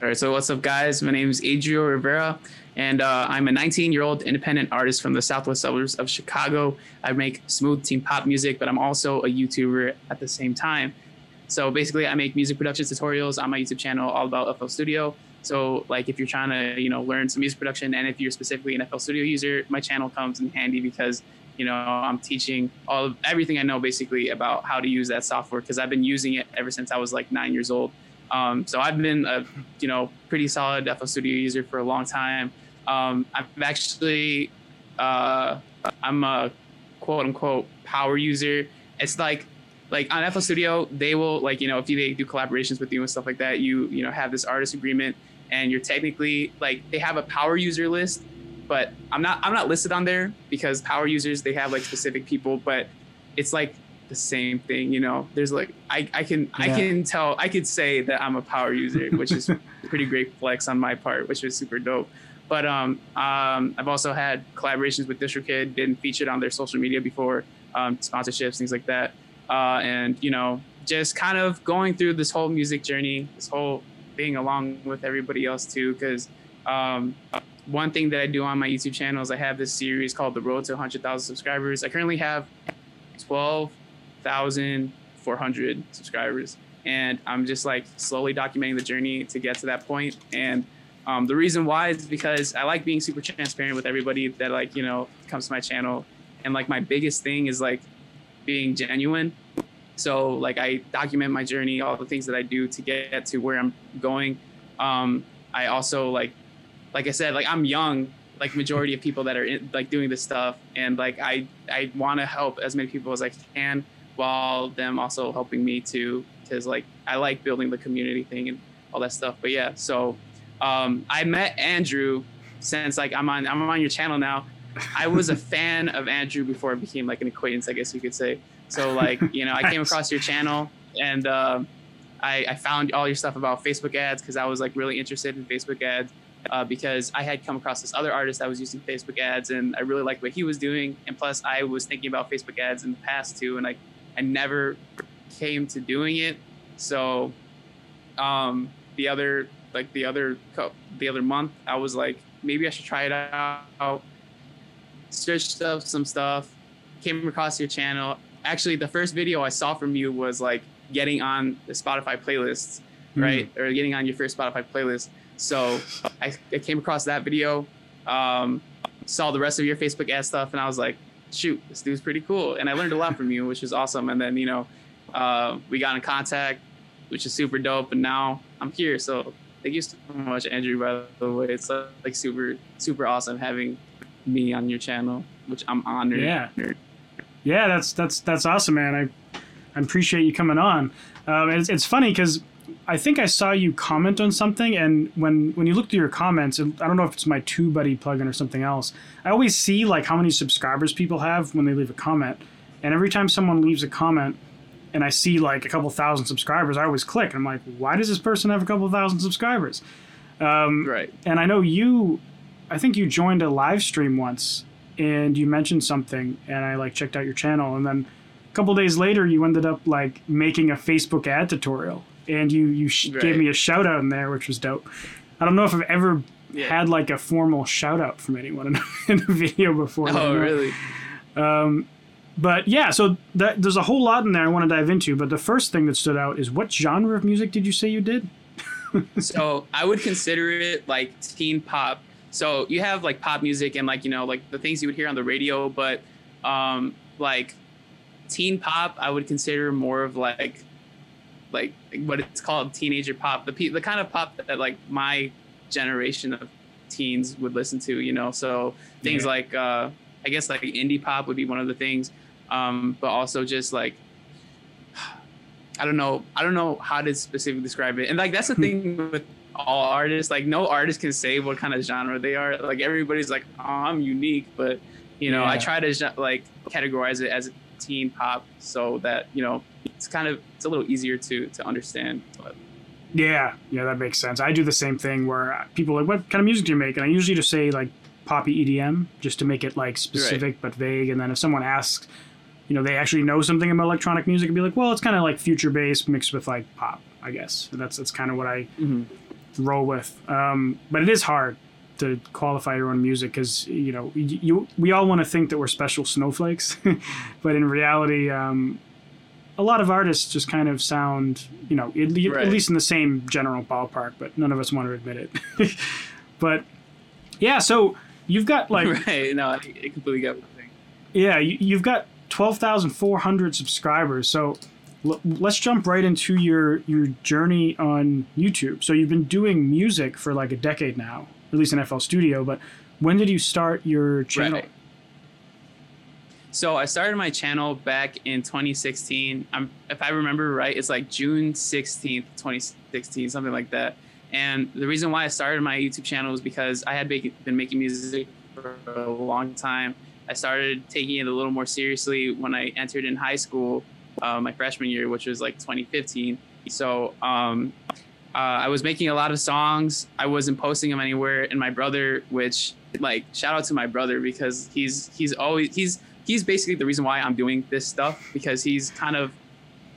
All right, so what's up, guys? My name is Adriel Rivera, and uh, I'm a 19 year old independent artist from the southwest suburbs of Chicago. I make smooth teen pop music, but I'm also a YouTuber at the same time. So basically, I make music production tutorials on my YouTube channel all about FL Studio. So like if you're trying to you know learn some music production, and if you're specifically an FL Studio user, my channel comes in handy because you know I'm teaching all of, everything I know basically about how to use that software because I've been using it ever since I was like nine years old. Um, so I've been a you know pretty solid FL Studio user for a long time. Um, I've actually uh, I'm a quote unquote power user. It's like like on FL Studio, they will like you know if they do collaborations with you and stuff like that, you you know have this artist agreement, and you're technically like they have a power user list, but I'm not I'm not listed on there because power users they have like specific people, but it's like the same thing you know? There's like i, I can yeah. i can tell i could say that i'm a power user which is pretty great flex on my part which was super dope. But um, um, i've also had collaborations with distrokid been featured on their social media before um, sponsorships things like that. Uh, and you know just kind of going through this whole music journey this whole thing along with everybody else too because um, one thing that i do on my youtube channel is i have this series called the road to 100000 subscribers. I currently have 12 1,400 subscribers. And I'm just like slowly documenting the journey to get to that point. And um, the reason why is because I like being super transparent with everybody that like, you know, comes to my channel. And like my biggest thing is like being genuine. So like I document my journey, all the things that I do to get to where I'm going. Um, I also like, like I said, like I'm young, like majority of people that are in, like doing this stuff, and like I I want to help as many people as I can while them also helping me too because like i like building the community thing and all that stuff but yeah so um, i met andrew since like i'm on i'm on your channel now. I was a fan of andrew before i became like an acquaintance i guess you could say. So like you know i came across your channel and uh, I, I, found all your stuff about facebook ads because i was like really interested in facebook ads uh, because i had come across this other artist that was using facebook ads and i really liked what he was doing and plus i was thinking about facebook ads in the past too and like I never came to doing it. So um, the other like the other the other month, I was like, maybe I should try it out. Searched up some stuff, came across your channel. Actually, the first video I saw from you was like getting on the Spotify playlists, mm. right? Or getting on your first Spotify playlist. So I, I came across that video, um, saw the rest of your Facebook ad stuff, and I was like, shoot, this dude's pretty cool. And I learned a lot from you, which is awesome. And then, you know, uh, we got in contact, which is super dope. And now I'm here. So thank you so much, Andrew, by the way. It's uh, like super, super awesome having me on your channel, which I'm honored. Yeah. Yeah, that's, that's, that's awesome, man. I, I appreciate you coming on. Um, it's, it's funny because I think I saw you comment on something, and when when you look through your comments, I don't know if it's my TubeBuddy plugin or something else. I always see like how many subscribers people have when they leave a comment, and every time someone leaves a comment, and I see like a couple thousand subscribers, I always click. I'm like, why does this person have a couple thousand subscribers? Um, right. And I know you, I think you joined a live stream once, and you mentioned something, and I like checked out your channel, and then a couple days later, you ended up like making a Facebook ad tutorial and you you sh- right. gave me a shout out in there, which was dope. I don't know if I've ever yeah. had like a formal shout out from anyone in, in a video before. Oh, really? Um, but yeah, so that, there's a whole lot in there I want to dive into. But the first thing that stood out is what genre of music did you say you did? so I would consider it like teen pop. So you have like pop music and like you know like the things you would hear on the radio, but um, like teen pop, I would consider more of like like what it's called teenager pop the the kind of pop that like my generation of teens would listen to you know so things yeah. like uh i guess like indie pop would be one of the things um but also just like i don't know i don't know how to specifically describe it and like that's the thing with all artists like no artist can say what kind of genre they are like everybody's like oh i'm unique but you know yeah. i try to like categorize it as teen pop so that you know it's kind of it's a little easier to to understand but. yeah yeah that makes sense i do the same thing where people are like what kind of music do you make and i usually just say like poppy edm just to make it like specific right. but vague and then if someone asks you know they actually know something about electronic music and be like well it's kind of like future based mixed with like pop i guess and that's that's kind of what i mm-hmm. roll with. Um, but it is hard to qualify your own music because you know you, you we all want to think that we're special snowflakes, but in reality, um, a lot of artists just kind of sound you know at, le- Right. at least in the same general ballpark, but none of us want to admit it. but yeah, so you've got like right. No, I, completely get what saying. yeah, you, you've got twelve thousand four hundred subscribers. So let's jump right into your your journey on YouTube. So you've been doing music for like a decade now, at least in FL Studio. But when did you start your channel? Right. So I started my channel back in 2016. I'm, if I remember right, it's like June 16th, 2016, something like that. And the reason why I started my YouTube channel was because I had been making music for a long time. I started taking it a little more seriously when I entered in high school, uh, my freshman year, which was like 2015. So um, uh, I was making a lot of songs. I wasn't posting them anywhere. And my brother, which like shout out to my brother because he's he's always he's he's basically the reason why I'm doing this stuff because he's kind of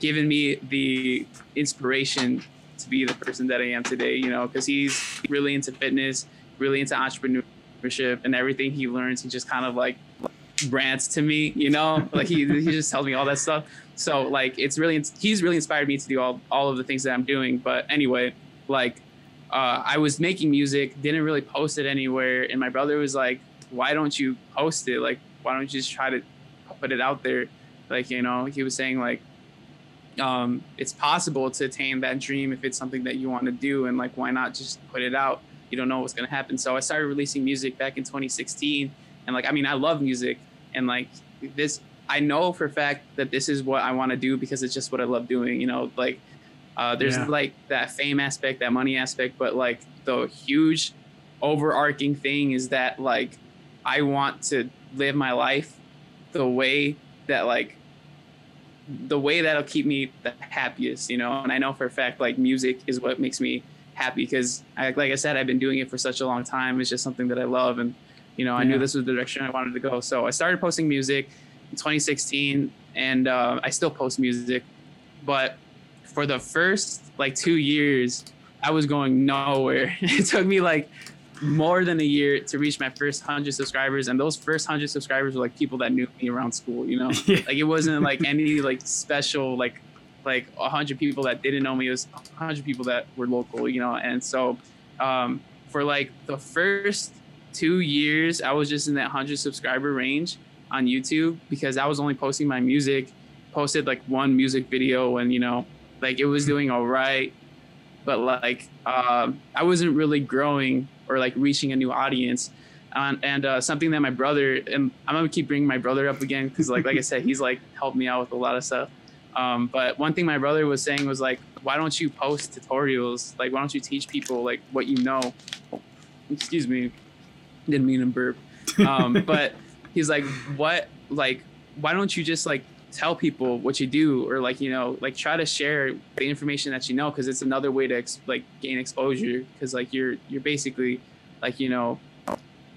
given me the inspiration to be the person that I am today. You know, because he's really into fitness, really into entrepreneurship, and everything he learns, he just kind of like rants to me. You know, like he he just tells me all that stuff. So like it's really he's really inspired me to do all all of the things that I'm doing. But anyway, like uh, I was making music, didn't really post it anywhere, and my brother was like, "Why don't you post it? Like, why don't you just try to put it out there?" Like, you know, he was saying like, um, "It's possible to attain that dream if it's something that you want to do, and like, why not just put it out? You don't know what's gonna happen." So I started releasing music back in 2016, and like, I mean, I love music, and like this, I know for a fact that this is what I want to do because it's just what I love doing. You know, like uh, there's Yeah. like that fame aspect, that money aspect, but like the huge overarching thing is that like I want to live my life the way that like the way that'll keep me the happiest, you know. And I know for a fact like music is what makes me happy because I, like I said, I've been doing it for such a long time. It's just something that I love, and you know, I knew this was the direction I wanted to go. So I started posting music 2016, and uh, I still post music, but for the first like two years, I was going nowhere. it took me like more than a year to reach my first hundred subscribers, and those first hundred subscribers were like people that knew me around school. You know, like it wasn't like any like special like like a hundred people that didn't know me. It was a hundred people that were local. You know, and so um, for like the first two years, I was just in that hundred subscriber range on YouTube because I was only posting my music. Posted like one music video, and you know, like it was doing all right but like um, I wasn't really growing or like reaching a new audience. And, and uh, something that my brother and I'm gonna keep bringing my brother up again because like like I said he's like helped me out with a lot of stuff. Um, but one thing my brother was saying was like, why don't you post tutorials? Like, why don't you teach people like what you know? Excuse me, didn't mean to burp. Um, but he's like, what? Like, why don't you just like tell people what you do or like you know like try to share the information that you know because it's another way to ex- like gain exposure because like you're you're basically like you know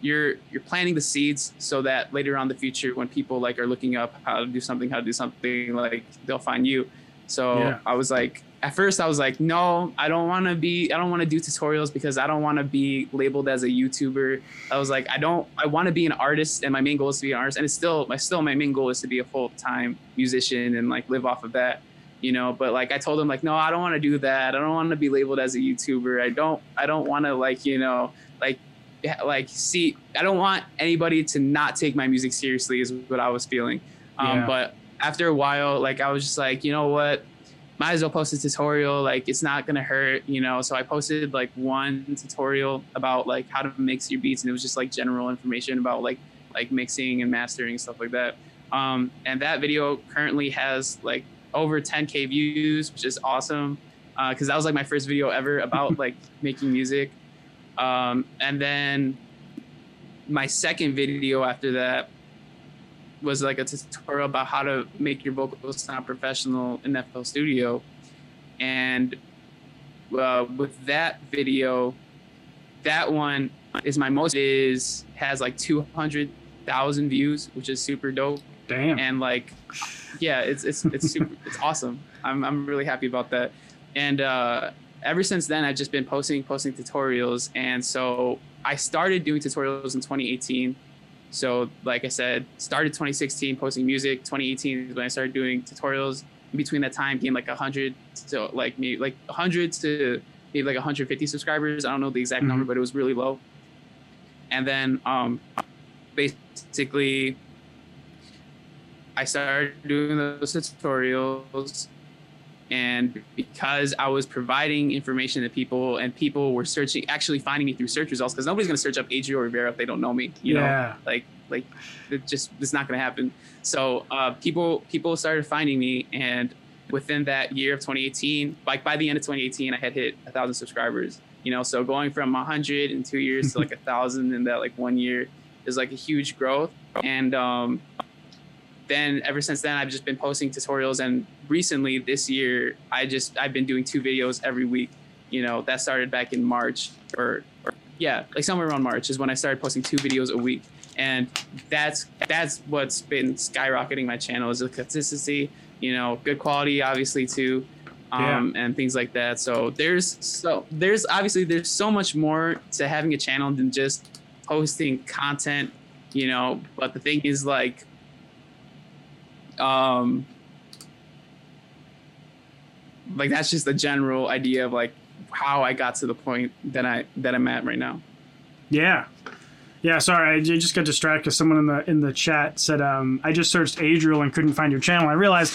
you're you're planting the seeds so that later on in the future when people like are looking up how to do something how to do something like they'll find you so Yeah. i was like at first i was like no i don't want to be i don't want to do tutorials because i don't want to be labeled as a youtuber. I was like i don't i want to be an artist and my main goal is to be an artist. And it's still my still my main goal is to be a full-time musician and like live off of that you know? But like i told him like no i don't want to do that. I don't want to be labeled as a youtuber. I don't i don't want to like you know like like see i don't want anybody to not take my music seriously is what i was feeling. Um, Yeah. but after a while like i was just like you know what might as well post a tutorial like it's not gonna hurt you know? So i posted like one tutorial about like how to mix your beats and it was just like general information about like like mixing and mastering and stuff like that. Um, and that video currently has like over 10k views which is awesome because that was like my first video ever about like making music. Um, and then my second video after that was like a tutorial about how to make your vocals sound professional in FL Studio. And uh, with that video, that one is my most is has like 200,000 views, which is super dope. Damn. And like, yeah, it's it's it's super, it's awesome. I'm I'm really happy about that. And uh, ever since then, I've just been posting, posting tutorials. And so I started doing tutorials in 2018. So, like I said, started 2016 posting music. 2018 is when I started doing tutorials. In between that time, gained like 100 to like maybe like 100 to maybe like 150 subscribers. I don't know the exact mm-hmm. number, but it was really low. And then um, basically, I started doing those tutorials and because I was providing information to people and people were searching, actually finding me through search results, because nobody's gonna search up Adriel Rivera if they don't know me, you yeah. know, like like it just it's not gonna happen. So uh, people people started finding me, and within that year of 2018, like by the end of 2018, I had hit a thousand subscribers. You know, so going from a 100 in two years to like a thousand in that like one year is like a huge growth, and um, then ever since then I've just been posting tutorials and recently this year I just I've been doing two videos every week. You know, that started back in March or, or yeah, like somewhere around March is when I started posting two videos a week. And that's that's what's been skyrocketing my channel is the consistency, you know, good quality obviously too. Um, yeah. and things like that. So there's so there's obviously there's so much more to having a channel than just posting content, you know. But the thing is like um like that's just the general idea of like how I got to the point that I that I'm at right now. Yeah. Yeah, sorry, I just got distracted because someone in the in the chat said um, I just searched Adriel and couldn't find your channel. I realized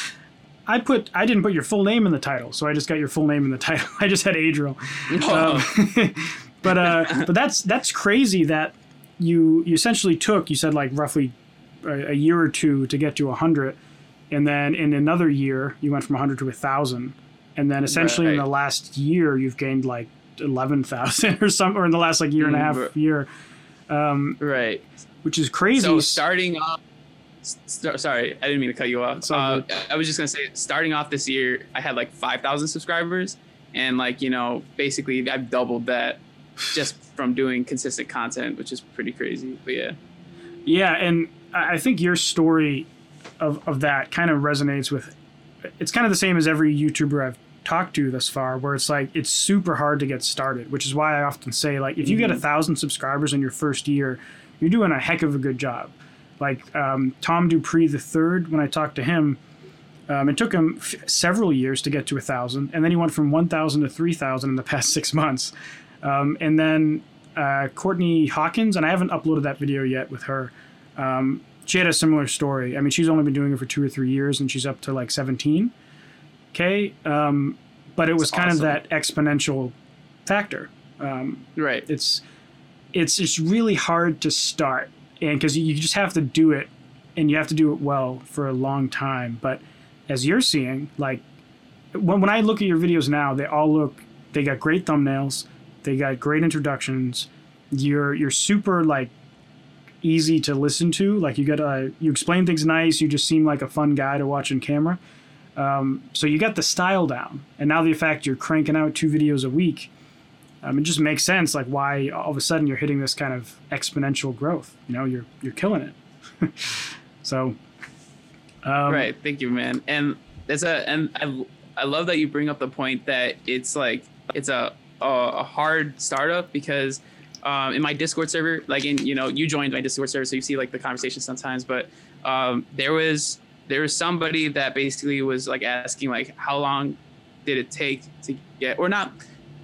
I put I didn't put your full name in the title, so I just got your full name in the title. I just had Adriel. Oh. Um, but uh, but that's that's crazy that you you essentially took you said like roughly a, a year or two to get to hundred and then in another year you went from 100 to 1000 and then essentially right. in the last year you've gained like 11,000 or something or in the last like year and a half mm, year. Um, right. Which is crazy. So starting off st- sorry i didn't mean to cut you off. Uh, i was just going to say starting off this year i had like 5000 subscribers. And like you know basically i've doubled that just from doing consistent content which is pretty crazy. But yeah. Yeah and i think your story of, of that kind of resonates with it's kind of the same as every YouTuber I've talked to thus far, where it's like it's super hard to get started, which is why I often say like if you mm-hmm. get a mm-hmm. thousand subscribers in your first year, you're doing a heck of a good job. Like um, Tom Dupree the third, when I talked to him, um, it took him f- several years to get to a thousand, and then he went from one thousand to three thousand in the past six months. Um, and then uh, Courtney Hawkins, and I haven't uploaded that video yet with her. Um, she had a similar story. I mean, she's only been doing it for two or three years, and she's up to like 17. Okay, um, but it was kind awesome. of that exponential factor. Um, right. It's it's it's really hard to start, and because you just have to do it, and you have to do it well for a long time. But as you're seeing, like when when I look at your videos now, they all look they got great thumbnails, they got great introductions. You're you're super like easy to listen to. Like you got uh, you explain things nice. You just seem like a fun guy to watch on camera. Um, so you got the style down, and now the fact you're cranking out two videos a week, um, it just makes sense. Like why all of a sudden you're hitting this kind of exponential growth. You know, you're you're killing it. so, um, right. Thank you, man. And it's a and I I love that you bring up the point that it's like it's a a, a hard startup because um, in my Discord server, like in you know you joined my Discord server, so you see like the conversation sometimes. But um, there was there was somebody that basically was like asking like how long did it take to get or not.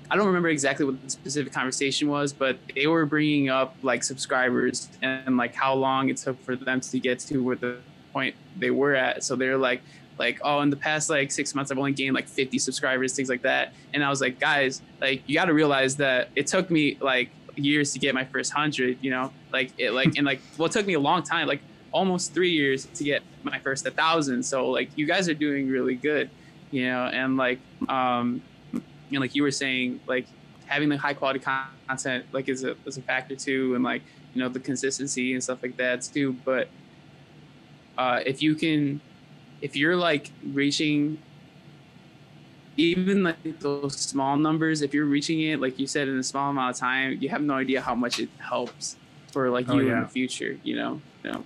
I don't remember exactly what the specific conversation was, but they were bringing up like subscribers and like how long it took for them to get to where the point they were at. So they're like, like oh in the past like six months i've only gained like 50 subscribers things like that and i was like guys like you got to realize that it took me like years to get my first hundred. You know, like it like and like well, it took me a long time, like almost three years to get my first a thousand. So like you guys are doing really good, you know, and like um, and like you were saying, like having the high quality content like is a is a factor too, and like you know the consistency and stuff like that too. But uh, if you can, if you're like reaching even like those small numbers, if you're reaching it, like you said, in a small amount of time, you have no idea how much it helps for like oh, you yeah. in the future. You know. You know?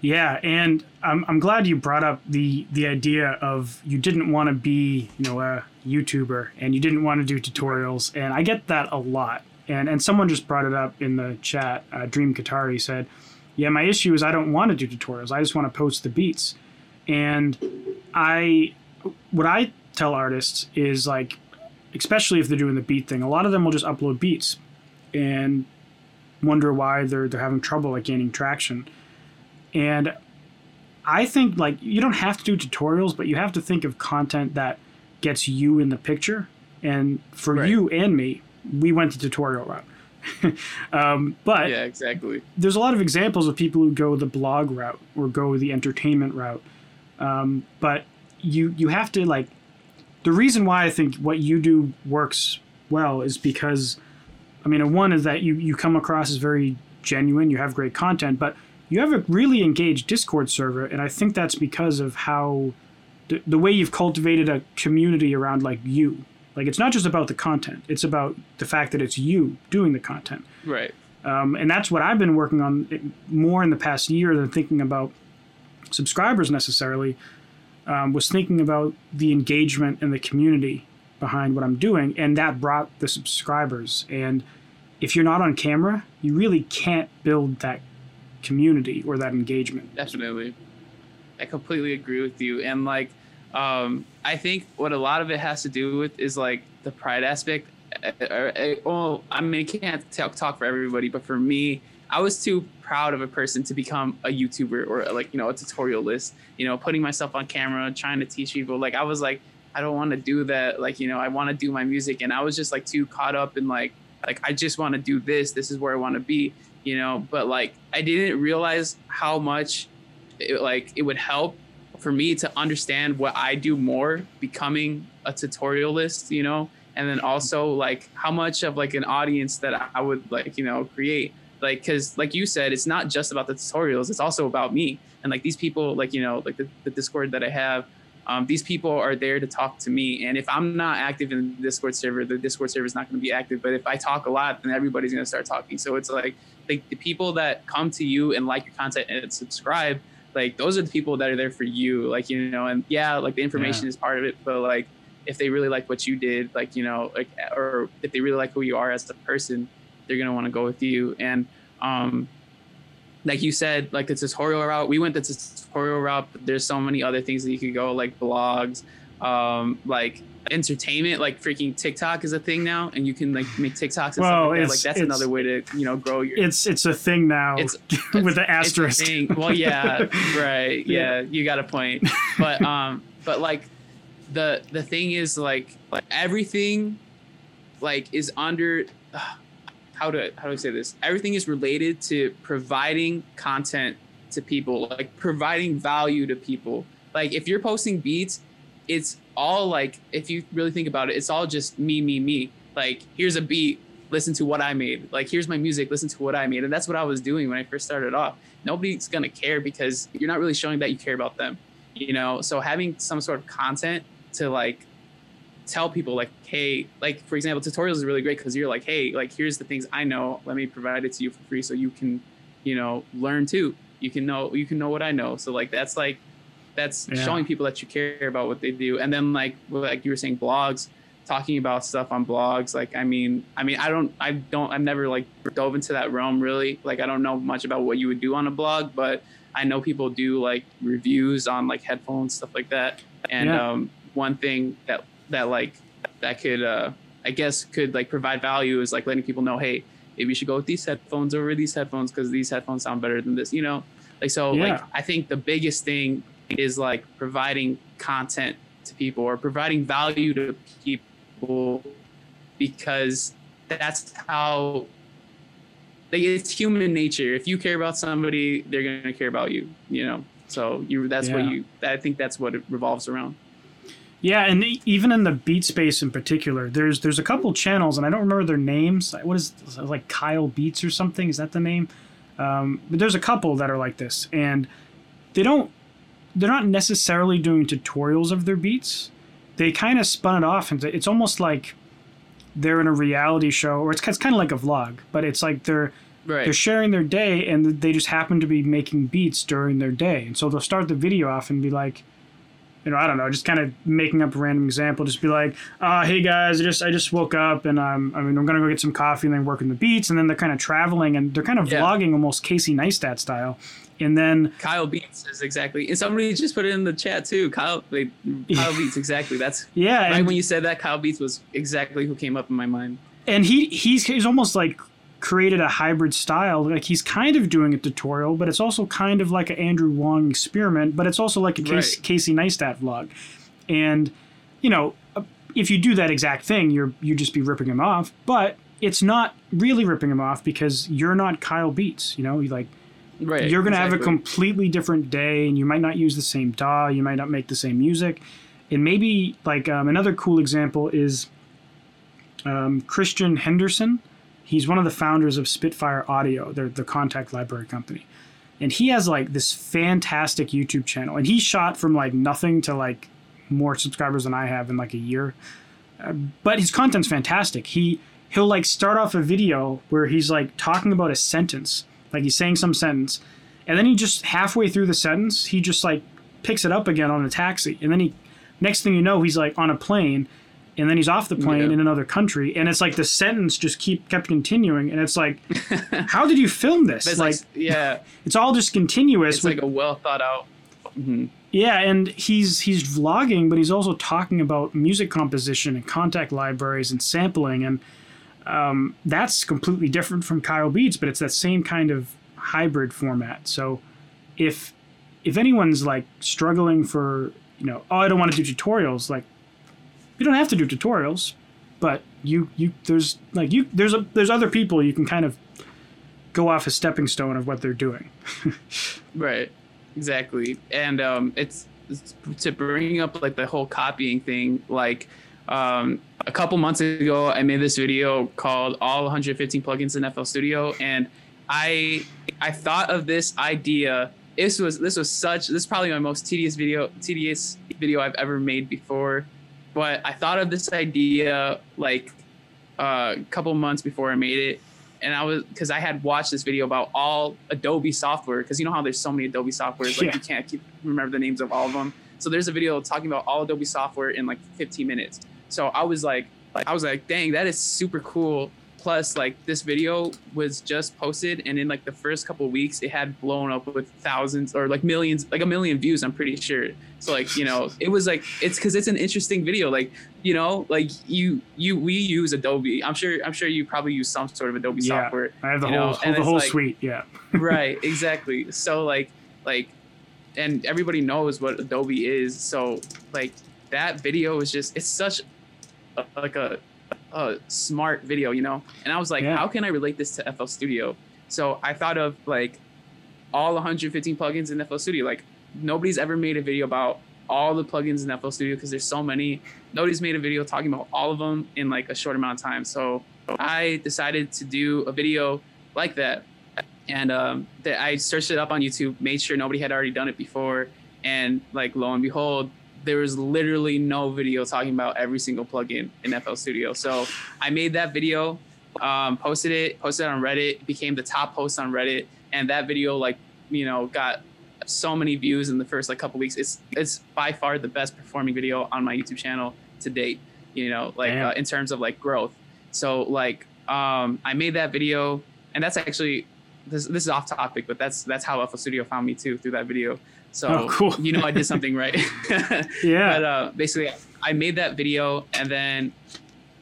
Yeah, and I'm, I'm glad you brought up the the idea of you didn't want to be you know a YouTuber and you didn't want to do tutorials, and I get that a lot. And and someone just brought it up in the chat. Uh, Dream Katari said, "Yeah, my issue is I don't want to do tutorials. I just want to post the beats." And I, what I tell artists is like, especially if they're doing the beat thing, a lot of them will just upload beats, and wonder why they're they're having trouble like gaining traction and I think like you don't have to do tutorials, but you have to think of content that gets you in the picture. And for right. you and me, we went the tutorial route. um, but yeah, exactly. There's a lot of examples of people who go the blog route or go the entertainment route. Um, but you you have to like the reason why I think what you do works well is because I mean, one is that you you come across as very genuine, you have great content, but you have a really engaged Discord server, and I think that's because of how the, the way you've cultivated a community around like you. Like it's not just about the content; it's about the fact that it's you doing the content. Right. Um, and that's what I've been working on more in the past year than thinking about subscribers necessarily. Um, was thinking about the engagement and the community behind what I'm doing, and that brought the subscribers. And if you're not on camera, you really can't build that community or that engagement. Definitely. I completely agree with you. And like, um, I think what a lot of it has to do with is like the pride aspect. Uh, uh, uh, well, I mean, I can't talk, talk for everybody, but for me, I was too proud of a person to become a YouTuber or like, you know, a tutorialist, you know, putting myself on camera, trying to teach people. Like, I was like, I don't want to do that. Like, you know, I want to do my music. And I was just like too caught up in like, like, I just want to do this. This is where I want to be you know but like i didn't realize how much it, like it would help for me to understand what i do more becoming a tutorialist you know and then also like how much of like an audience that i would like you know create like because like you said it's not just about the tutorials it's also about me. And like these people like you know like the, the discord that i have um, these people are there to talk to me. And if i'm not active in the discord server the discord server is not going to be active. But if i talk a lot then everybody's going to start talking. So it's like like the people that come to you and like your content and subscribe like those are the people that are there for you like you know and yeah like the information yeah. is part of it. But like if they really like what you did like you know like or if they really like who you are as a person they're going to want to go with you. And um like you said like the tutorial route we went the tutorial route but there's so many other things that you could go like blogs um like entertainment like freaking tiktok is a thing now and you can like make tiktoks and well, stuff like that. like that's another way to you know grow your it's it's a thing now it's, with the asterisk. well yeah right. Yeah, yeah you got a point. But um but like the the thing is like like everything like is under uh, how do how do I say this? Everything is related to providing content to people, like providing value to people. Like if you're posting beats, it's all like if you really think about it, it's all just me, me, me. Like here's a beat, listen to what I made. Like here's my music, listen to what I made. And that's what I was doing when I first started off. Nobody's gonna care because you're not really showing that you care about them. You know, so having some sort of content to like tell people like hey like for example tutorials is really great because you're like hey like here's the things i know. Let me provide it to you for free so you can you know learn too. You can know you can know what i know. So like that's like that's yeah. showing people that you care about what they do. And then like like you were saying blogs talking about stuff on blogs. Like i mean i mean i don't i don't i've never like dove into that realm really. Like i don't know much about what you would do on a blog but i know people do like reviews on like headphones stuff like that. And yeah. um, one thing that that like that could uh I guess could like provide value is like letting people know, hey, maybe you should go with these headphones over these headphones because these headphones sound better than this, you know? Like so yeah. like I think the biggest thing is like providing content to people or providing value to people because that's how like it's human nature. If you care about somebody, they're gonna care about you, you know. So you that's yeah. what you I think that's what it revolves around. Yeah, and even in the beat space in particular, there's there's a couple channels, and I don't remember their names. What is like Kyle Beats or something? Is that the name? Um, but there's a couple that are like this, and they don't they're not necessarily doing tutorials of their beats. They kind of spun it off, and it's almost like they're in a reality show, or it's, it's kind of like a vlog, but it's like they're Right. they're sharing their day and they just happen to be making beats during their day and so they'll start the video off and be like you know i don't know just kind of making up a random example just be like uh, hey guys i just i just woke up and i'm i mean i'm gonna go get some coffee and then working the beats and then they're kind of traveling and they're kind of Yeah. vlogging almost casey neistat style and then Kyle Beats is exactly, and somebody just put it in the chat too. Kyle, like, Kyle Beats, exactly. That's yeah right and, when you said that. Kyle Beats was exactly who came up in my mind. and he he's he's almost like created a hybrid style like he's kind of doing a tutorial but it's also kind of like an andrew huang experiment but it's also like a Casey, Right. casey neistat vlog and you know uh, if you do that exact thing you're you just be ripping him off but it's not really ripping him off because you're not kyle beats you know you like Right. you're going to have a completely different day and you might not use the same DAW, you might not make the same music. And maybe like um, another cool example is um, Christian Henson. He's one of the founders of Spitfire Audio, they're the Kontakt library company. And he has like this fantastic YouTube channel. And he shot from like nothing to like more subscribers than I have in like a year. Uh, but his content's fantastic. He he'll like start off a video where he's like talking about a sentence, like he's saying some sentence, and then he just halfway through the sentence, he just like picks it up again on a taxi, and then he next thing you know, he's like on a plane, and then he's off the plane Yeah. in another country, and it's like the sentence just keep kept continuing, and it's like, how did you film this? It's like like, yeah, it's all just continuous. it's with- like a well thought out. Mhm. yeah, and he's he's vlogging, but he's also talking about music composition and Kontakt libraries and sampling, and um, that's completely different from Kyle Beats, but it's that same kind of hybrid format. So if if anyone's like struggling for you know, oh, I don't want to do tutorials, like you don't have to do tutorials, but you you there's like you there's a there's other people you can kind of go off a stepping stone of what they're doing. Right. Exactly. And um, it's, it's to bring up like the whole copying thing. Like um, a couple months ago, I made this video called "All 115 Plugins in FL Studio," and I I thought of this idea. This was this was such this is probably my most tedious video tedious video I've ever made before. But I thought of this idea like uh, a couple months before I made it, and I was because I had watched this video about all Adobe software because you know how there's so many Adobe softwares like Yeah. you can't keep remember the names of all of them. So there's a video talking about all Adobe software in like 15 minutes. So I was like, like I was like, dang, that is super cool. Plus, like this video was just posted, and in like the first couple weeks, it had blown up with thousands or like millions, like a million views. I'm pretty sure. So like you know, it was like it's because it's an interesting video. Like you know, like you you we use Adobe. I'm sure I'm sure you probably use some sort of Adobe Yeah. software I have the whole the whole like- suite, yeah. right exactly so like like and everybody knows what adobe is so like that video is just it's such a, like a, a smart video you know and i was like Yeah. how can i relate this to fl studio so i thought of like all 115 plugins in fl studio like nobody's ever made a video about all the plugins in fl studio because there's so many. Nobody's made a video talking about all of them in like a short amount of time. So i decided to do a video like that. And um, that I searched it up on YouTube, made sure nobody had already done it before, and like lo and behold, there was literally no video talking about every single plugin in FL Studio. So I made that video, um, posted it, posted it on Reddit, became the top post on Reddit, and that video like you know got so many views in the first like couple weeks. It's it's by far the best performing video on my YouTube channel to date. You know, like uh, in terms of like growth. So like um, I made that video, and that's actually this this is off topic, but that's that's how FL Studio found me too through that video. So Oh, cool. you know I did something right. Yeah. But uh, basically, I made that video, and then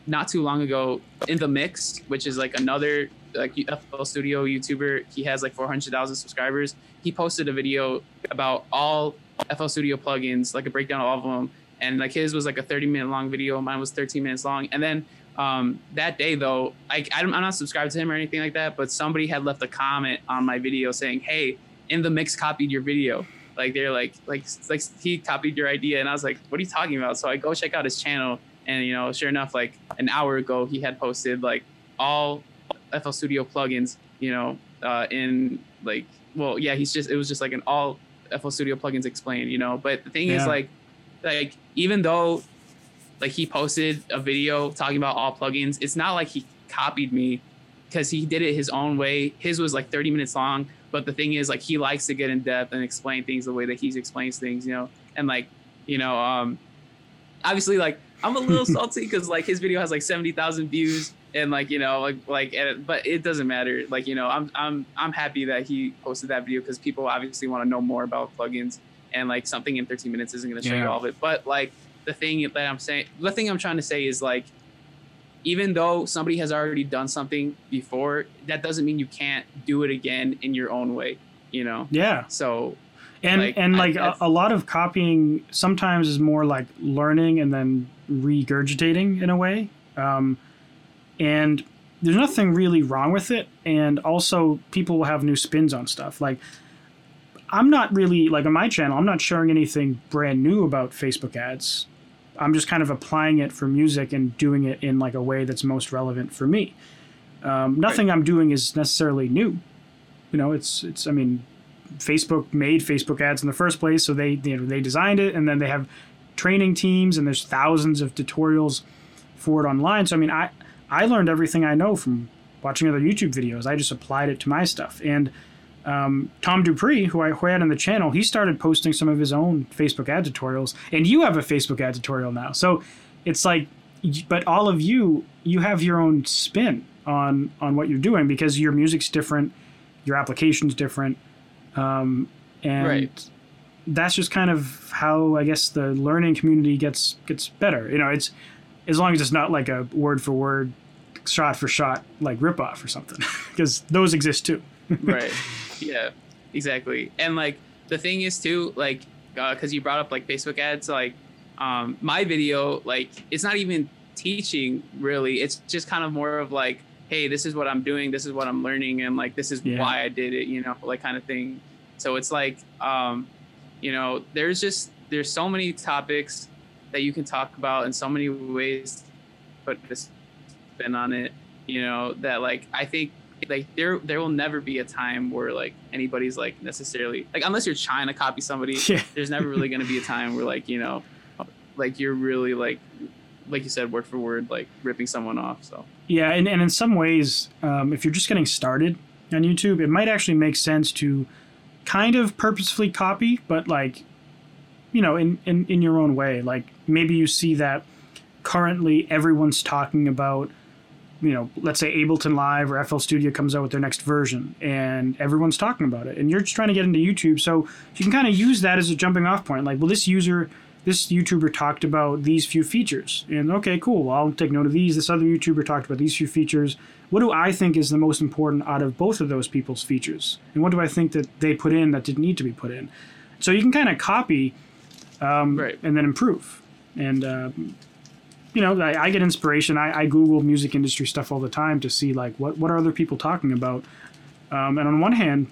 not too long ago, in the mix, which is like another like FL Studio YouTuber, he has like 400,000 subscribers. He posted a video about all FL Studio plugins, like a breakdown of all of them, and like his was like a 30 minute long video, mine was 13 minutes long, and then. Um, that day though, I, I'm I'm not subscribed to him or anything like that, but somebody had left a comment on my video saying, "Hey, in the mix copied your video." Like they're like like like he copied your idea, and I was like, "What are you talking about?" So I go check out his channel, and you know, sure enough, like an hour ago, he had posted like all FL Studio plugins, you know, uh, in like well, yeah, he's just it was just like an all FL Studio plugins explained, you know. But the thing is like like even though like he posted a video talking about all plugins, it's not like he copied me because he did it his own way. His was like 30 minutes long, but the thing is, like, he likes to get in depth and explain things the way that he explains things, you know. And like, you know, um, obviously, like, I'm a little salty because like his video has like 70,000 views and like you know like like but it doesn't matter like you know I'm I'm I'm happy that he posted that video because people obviously want to know more about plugins and like something in 13 minutes isn't going to show Yeah. you all of it but like the thing that I'm saying the thing I'm trying to say is like even though somebody has already done something before that doesn't mean you can't do it again in your own way you know Yeah. so and Like, and like a, a lot of copying sometimes is more like learning and then regurgitating in a way um, and there's nothing really wrong with it and also people will have new spins on stuff. Like i'm not really like on my channel i'm not sharing anything brand new about facebook ads. I'm just kind of applying it for music and doing it in like a way that's most relevant for me. Um, nothing i'm doing is necessarily new. You know it's it's i mean Facebook made Facebook ads in the first place, so they you know they designed it, and then they have training teams, and there's thousands of tutorials for it online. So I mean, I I learned everything I know from watching other YouTube videos. I just applied it to my stuff. And um, Tom Dupree, who I, had on the channel, he started posting some of his own Facebook ad tutorials, and you have a Facebook ad tutorial now. So it's like, but all of you, you have your own spin on on what you're doing because your music's different, your application's different um, and Right. that's just kind of how I guess the learning community gets gets better. You know, it's as long as it's not like a word for word, shot for shot like ripoff or something, because those exist too. right yeah exactly and like the thing is too like because you brought up like facebook ads like um my video like it's not even teaching really it's just kind of more of like hey this is what i'm doing this is what i'm learning and like this is Yeah. why i did it you know like kind of thing so it's like um you know there's just there's so many topics that you can talk about and so many ways to put this spin on it you know that like i think like there there will never be a time where like anybody's like necessarily like unless you're trying to copy somebody Yeah. there's never really going to be a time where like you know like you're really like like you said word for word like ripping someone off so Yeah, and, and in some ways, um, if you're just getting started on YouTube, it might actually make sense to kind of purposefully copy, but like, you know, in, in, in your own way. Like maybe you see that currently everyone's talking about, you know, let's say Ableton Live or FL Studio comes out with their next version and everyone's talking about it. And you're just trying to get into YouTube. So you can kind of use that as a jumping off point. Like, well, this user this YouTuber talked about these few features. And okay, cool. Well, I'll take note of these. This other YouTuber talked about these few features. What do I think is the most important out of both of those people's features? And what do I think that they put in that didn't need to be put in? So you can kind of copy um, Right. and then improve. And, um, you know, I, I get inspiration. I, I Google music industry stuff all the time to see, like, what, what are other people talking about? Um, and on one hand,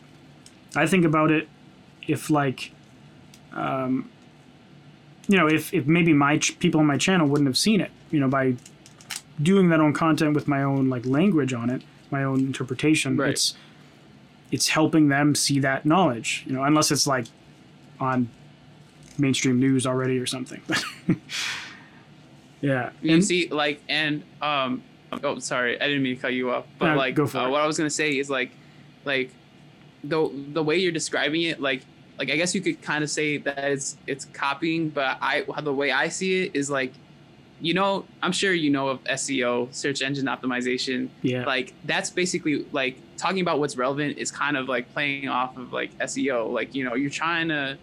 I think about it if, like, um, you know, if, if maybe my ch- people on my channel wouldn't have seen it, you know, by doing that own content with my own like language on it, my own interpretation, Right. it's it's helping them see that knowledge, you know, unless it's like on mainstream news already or something. yeah. you And- see like and um oh sorry i didn't mean to cut you off but No, like go for uh, it. what i was gonna say is like like the the way you're describing it like like i guess you could kind of say that it's it's copying but i the way i see it is like you know i'm sure you know of seo search engine optimization yeah. like that's basically like talking about what's relevant is kind of like playing off of like SEO. Like, you know, you're trying to,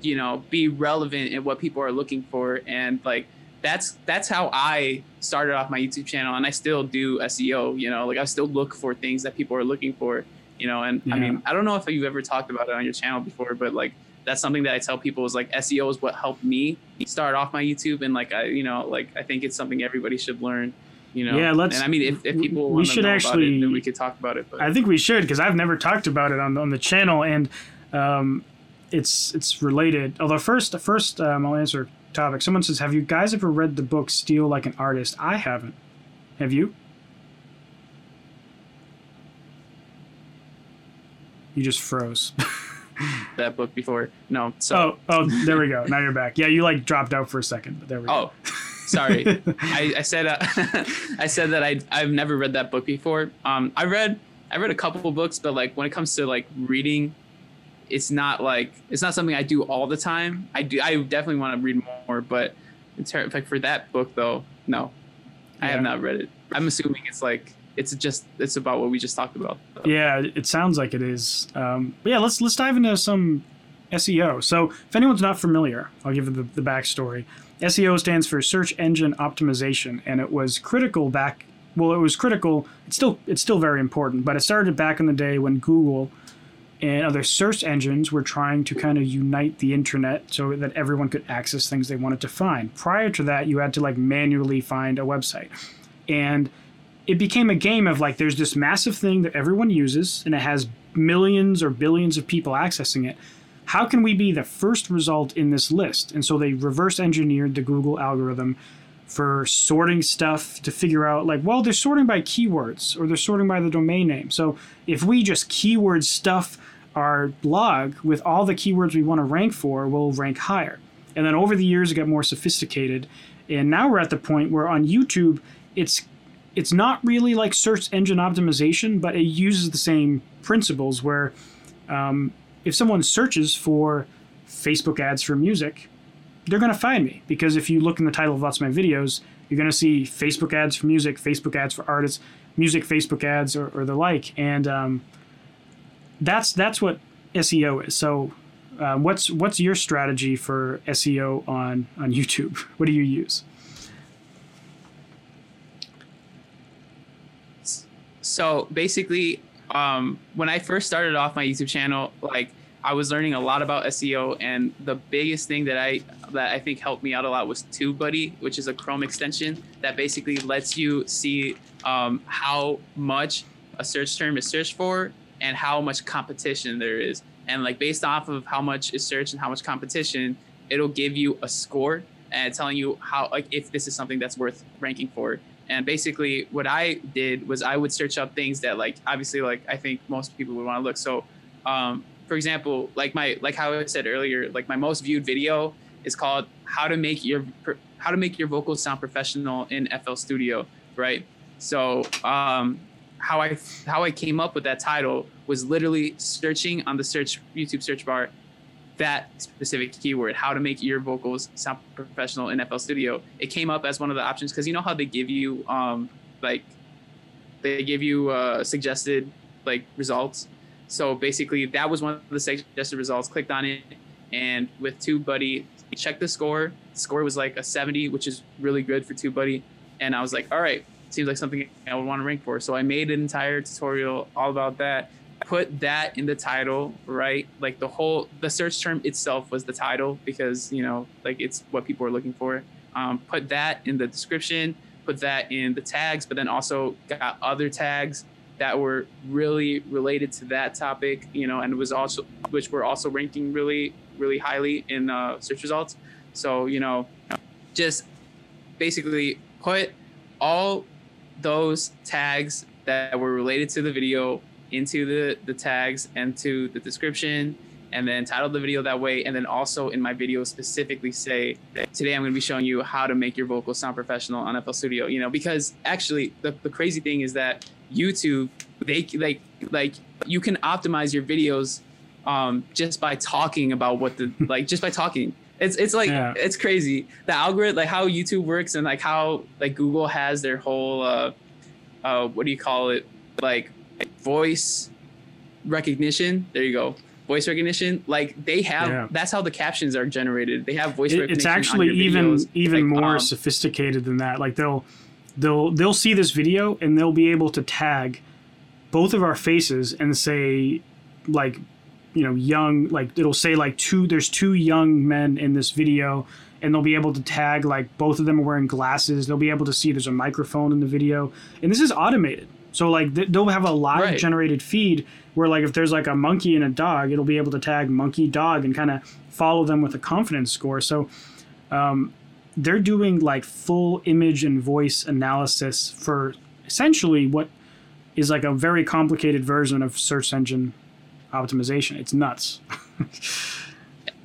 you know, be relevant in what people are looking for. And like that's that's how I started off my YouTube channel and I still do SEO, you know, like I still look for things that people are looking for, you know, and I mean, I don't know if you've ever talked about it on your channel before, but like that's something that I tell people is like SEO is what helped me start off my YouTube and like I you know, like I think it's something everybody should learn. You know, Yeah, let's- And I mean, if, if people we should to know about actually- it, then we could talk about it. But I think we should because I've never talked about it on on the channel, and um, it's it's related. Although first, first um, I'll answer topic. Someone says, "Have you guys ever read the book Steal Like an Artist?" I haven't. Have you? You just froze. that book before, no. So oh, oh, there we go. Now you're back. Yeah, you like dropped out for a second, but there we go. Oh, sorry. I, I said uh, I said that I I've never read that book before. Um, I read I read a couple books, but like when it comes to like reading, it's not like it's not something I do all the time. I do I definitely want to read more, but in terms like for that book though, no, I have not read it. I'm assuming it's like it's just it's about what we just talked about. Yeah, it sounds like it is. Um, but yeah, let's let's dive into some SEO. So if anyone's not familiar, I'll give the, the backstory. SEO stands for search engine optimization, and it was critical back. Well, it was critical. It's still it's still very important, but it started back in the day when Google and other search engines were trying to kind of unite the internet so that everyone could access things they wanted to find. Prior to that, you had to like manually find a website, and it became a game of like there's this massive thing that everyone uses, and it has millions or billions of people accessing it how can we be the first result in this list? And so they reverse engineered the Google algorithm for sorting stuff to figure out like, well, they're sorting by keywords or they're sorting by the domain name. So if we just keyword stuff our blog with all the keywords we want to rank for, we'll rank higher. And then over the years, it got more sophisticated. And now we're at the point where on YouTube, it's it's not really like search engine optimization, but it uses the same principles where um, if someone searches for Facebook ads for music, they're going to find me because if you look in the title of lots of my videos, you're going to see Facebook ads for music, Facebook ads for artists, music Facebook ads, or, or the like, and um, that's that's what SEO is. So, uh, what's what's your strategy for SEO on on YouTube? What do you use? So basically, um, when I first started off my YouTube channel, like I was learning a lot about SEO, and the biggest thing that I that I think helped me out a lot was TubeBuddy, which is a Chrome extension that basically lets you see um, how much a search term is searched for and how much competition there is. And like based off of how much is searched and how much competition, it'll give you a score and telling you how like if this is something that's worth ranking for. And basically, what I did was I would search up things that, like, obviously, like I think most people would want to look. So, um, for example, like my like how I said earlier, like my most viewed video is called "How to Make Your How to Make Your Vocals Sound Professional in FL Studio," right? So, um, how I how I came up with that title was literally searching on the search YouTube search bar that specific keyword, how to make your vocals sound professional in FL Studio. It came up as one of the options because you know how they give you um, like they give you uh, suggested like results. So basically, that was one of the suggested results. Clicked on it, and with TubeBuddy, checked the score. Score was like a 70, which is really good for TubeBuddy. And I was like, all right, seems like something I would want to rank for. So I made an entire tutorial all about that put that in the title, right? Like the whole the search term itself was the title because you know like it's what people are looking for. Um, put that in the description, put that in the tags, but then also got other tags that were really related to that topic, you know, and was also which were also ranking really really highly in uh, search results. So you know, just basically put all those tags that were related to the video into the, the tags and to the description and then title the video that way. And then also in my video specifically say today i'm going to be showing you how to make your vocals sound professional on fl studio you know because actually the, the crazy thing is that youtube they like like you can optimize your videos um, just by talking about what the like just by talking it's it's like yeah. it's crazy the algorithm like how youtube works and like how like google has their whole uh uh what do you call it like voice recognition. There you go. Voice recognition, like they have. Yeah. That's how the captions are generated. They have voice it, recognition. It's actually even even like, more um, sophisticated than that. Like they'll they'll they'll see this video and they'll be able to tag both of our faces and say like you know young like it'll say like two there's two young men in this video and they'll be able to tag like both of them are wearing glasses they'll be able to see there's a microphone in the video and this is automated so like they'll have a live right. generated feed where like if there's like a monkey and a dog, it'll be able to tag monkey dog and kind of follow them with a confidence score. So um, they're doing like full image and voice analysis for essentially what is like a very complicated version of search engine optimization. It's nuts.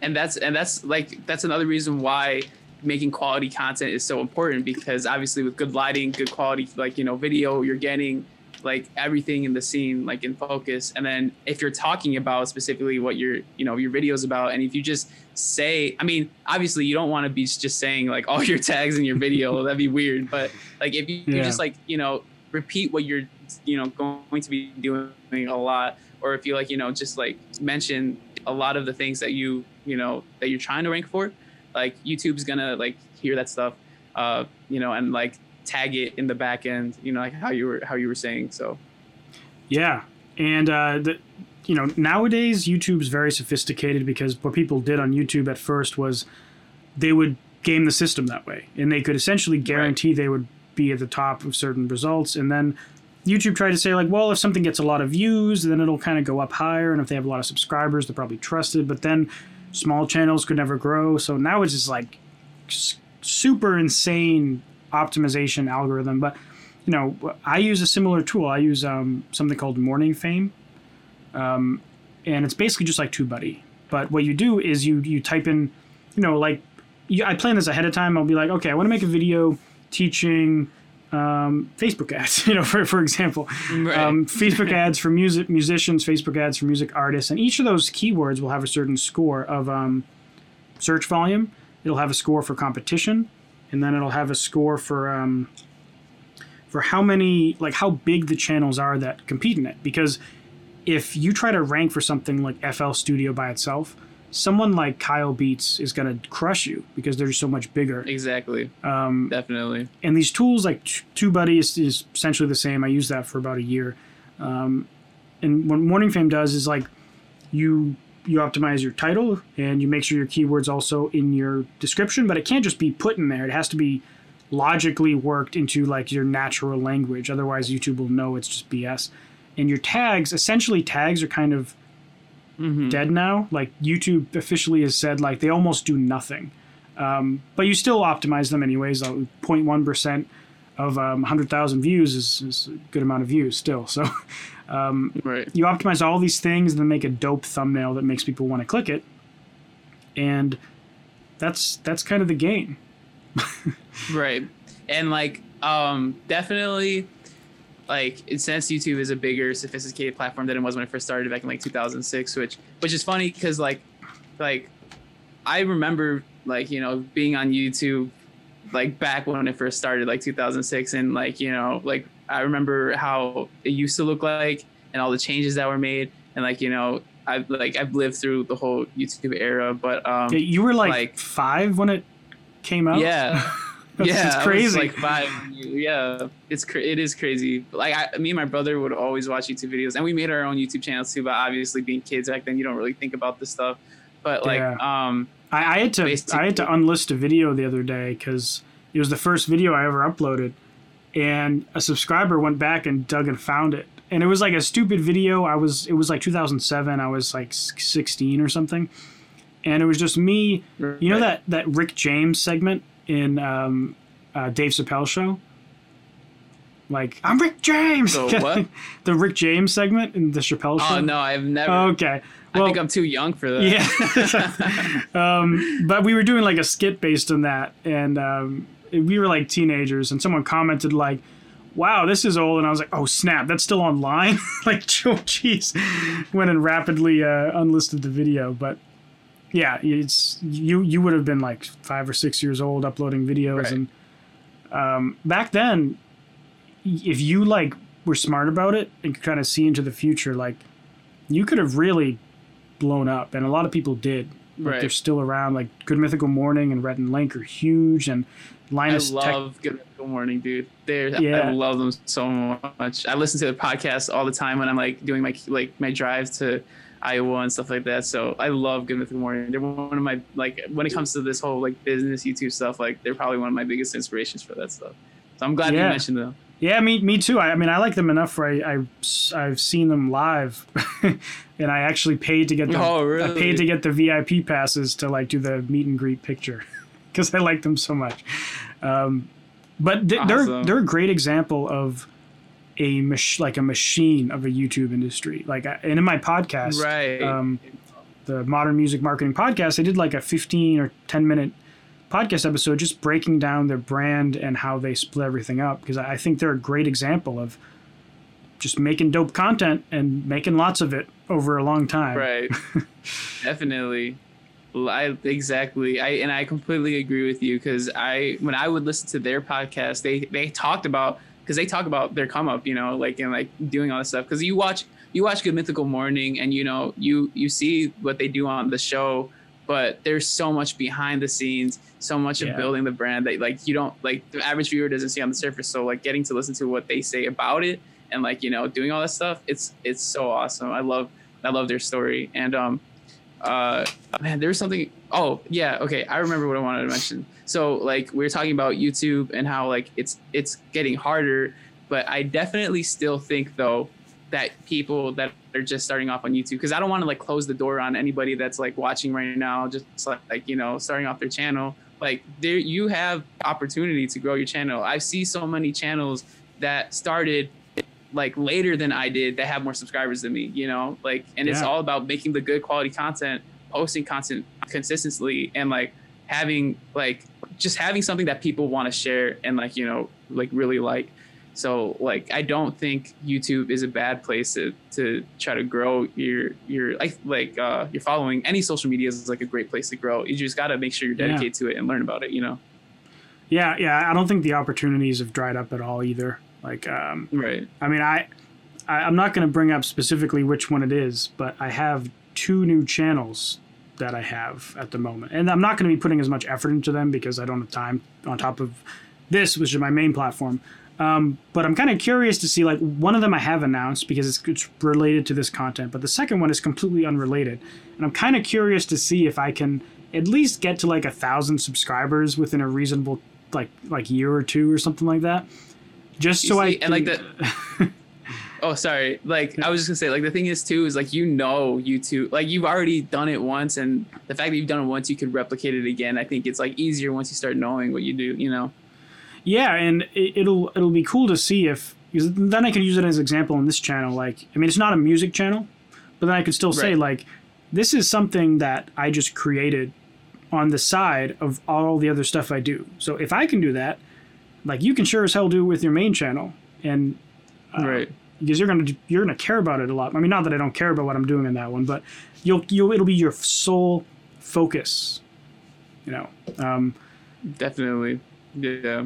and that's and that's like that's another reason why making quality content is so important because obviously with good lighting, good quality like you know video, you're getting like everything in the scene like in focus and then if you're talking about specifically what your you know your videos about and if you just say i mean obviously you don't want to be just saying like all your tags in your video that'd be weird but like if you, yeah. you just like you know repeat what you're you know going to be doing a lot or if you like you know just like mention a lot of the things that you you know that you're trying to rank for like youtube's gonna like hear that stuff uh you know and like tag it in the back end, you know, like how you were how you were saying. So yeah, and uh, the you know nowadays YouTube's very sophisticated because what people did on YouTube at first was they would game the system that way, and they could essentially guarantee right. they would be at the top of certain results, and then YouTube tried to say like, well, if something gets a lot of views, then it'll kind of go up higher, and if they have a lot of subscribers, they're probably trusted. But then small channels could never grow, so now it's just like super insane optimization algorithm. But you know, I use a similar tool. I use um, something called Morning Fame, um, and it's basically just like TubeBuddy. But what you do is you you type in, you know, like you, I plan this ahead of time. I'll be like, okay, I want to make a video teaching um, Facebook ads, you know, for, for example, right. um, Facebook ads for music musicians, Facebook ads for music artists, and each of those keywords will have a certain score of um, search volume. It'll have a score for competition, and then it'll have a score for um, for how many like how big the channels are that compete in it. Because if you try to rank for something like FL Studio by itself, someone like Kyle Beats is going to crush you because they're so much bigger. Exactly. Um, Definitely. And these tools like TubeBuddy is, is essentially the same. I used that for about a year. Um, and what Morning Fame does is like you you optimize your title and you make sure your keywords also in your description, but it can't just be put in there. It has to be logically worked into like your natural language. Otherwise, YouTube will know it's just BS. And your tags, essentially, tags are kind of mm-hmm. dead now. Like YouTube officially has said, like they almost do nothing. Um, but you still optimize them anyways. 0.1% of um, 100,000 views is, is, a good amount of views still. So um, right. you optimize all these things and then make a dope thumbnail that makes people want to click it. And that's that's kind of the game. right. And like um, definitely like since YouTube is a bigger sophisticated platform than it was when it first started back in like 2006 which which is funny cuz like like I remember like you know being on YouTube like back when it first started, like 2006, and like you know, like I remember how it used to look like, and all the changes that were made, and like you know, I've like I've lived through the whole YouTube era, but um, yeah, you were like, like, five when it came out. Yeah. yeah, it's crazy. like five. Yeah, it's cra- it is crazy. Like I, me and my brother would always watch YouTube videos, and we made our own YouTube channels too. But obviously, being kids back then, you don't really think about this stuff. But like, yeah. um, I, I had to I had to unlist a video the other day because it was the first video I ever uploaded, and a subscriber went back and dug and found it, and it was like a stupid video. I was it was like 2007. I was like 16 or something, and it was just me. You know that that Rick James segment in um, uh, Dave Chappelle show. Like I'm Rick James. So what? the Rick James segment in the Chappelle oh, show. Oh no, I've never. Okay, well, I think I'm too young for that. Yeah. um, but we were doing like a skit based on that, and um, we were like teenagers, and someone commented like, "Wow, this is old," and I was like, "Oh snap, that's still online!" like, oh jeez, went and rapidly uh, unlisted the video, but. Yeah, it's you. You would have been like five or six years old uploading videos, right. and um, back then, if you like were smart about it and could kind of see into the future, like you could have really blown up, and a lot of people did. Like right. They're still around. Like Good Mythical Morning and Rhett and Link are huge, and Linus. I love Tech- Good Morning, dude. Yeah. I love them so much. I listen to the podcast all the time when I'm like doing my like my drive to Iowa and stuff like that. So I love Good Mythical Morning. They're one of my like when it comes to this whole like business YouTube stuff. Like they're probably one of my biggest inspirations for that stuff. So I'm glad yeah. you mentioned them. Yeah, me me too. I, I mean, I like them enough where I, I have seen them live, and I actually paid to get them. Oh, really? I paid to get the VIP passes to like do the meet and greet picture because I like them so much. Um, but th- awesome. they're they're a great example of a mach- like a machine of a YouTube industry. Like, and in my podcast, right, um, the Modern Music Marketing Podcast, I did like a fifteen or ten minute podcast episode just breaking down their brand and how they split everything up because I think they're a great example of just making dope content and making lots of it over a long time. Right. Definitely. I exactly. I and I completely agree with you because I when I would listen to their podcast, they they talked about because they talk about their come up, you know, like and like doing all this stuff. Because you watch you watch Good Mythical Morning, and you know you you see what they do on the show, but there's so much behind the scenes, so much yeah. of building the brand that like you don't like the average viewer doesn't see on the surface. So like getting to listen to what they say about it and like you know doing all that stuff, it's it's so awesome. I love I love their story and um uh man there's something oh yeah okay i remember what i wanted to mention. So like we are talking about youtube and how like it's it's getting harder but i definitely still think though that people that are just starting off on youtube because i don't want to like close the door on anybody that's like watching right now just like, like you know starting off their channel. Like there you have opportunity to grow your channel. I see so many channels that started like later than I did that have more subscribers than me, you know, like, and yeah. it's all about making the good quality content, posting content consistently, and like having like just having something that people want to share and like you know like really like. So like I don't think YouTube is a bad place to, to try to grow your your like like uh, your following. Any social media is like a great place to grow. You just got to make sure you're dedicated yeah. to it and learn about it. You know. Yeah, yeah. I don't think the opportunities have dried up at all either. Like, um, right. I mean, I, I I'm not going to bring up specifically which one it is, but I have two new channels that I have at the moment, and I'm not going to be putting as much effort into them because I don't have time. On top of this, which is my main platform. Um, but I'm kind of curious to see like one of them I have announced because it's, it's related to this content, but the second one is completely unrelated, and I'm kind of curious to see if I can at least get to like a thousand subscribers within a reasonable like like year or two or something like that just you so see, I and like the. oh, sorry. Like I was just gonna say, like the thing is too is like you know you YouTube, like you've already done it once, and the fact that you've done it once, you could replicate it again. I think it's like easier once you start knowing what you do. You know. Yeah, and it, will it'll be cool to see if because then I can use it as an example on this channel. Like, I mean, it's not a music channel, but then I could still say like, this is something that I just created on the side of all the other stuff I do. So if I can do that, like you can sure as hell do with your main channel, and uh, right because you're gonna you're gonna care about it a lot. I mean, not that I don't care about what I'm doing in that one, but you'll you'll it'll be your sole focus. You know. Um, Definitely. Yeah.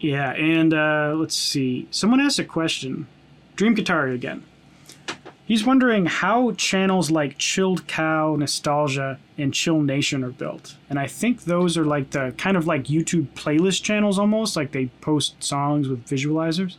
Yeah, and uh, let's see. Someone asked a question. Dream Katari again. He's wondering how channels like Chilled Cow, Nostalgia, and Chill Nation are built. And I think those are like the kind of like YouTube playlist channels almost, like they post songs with visualizers.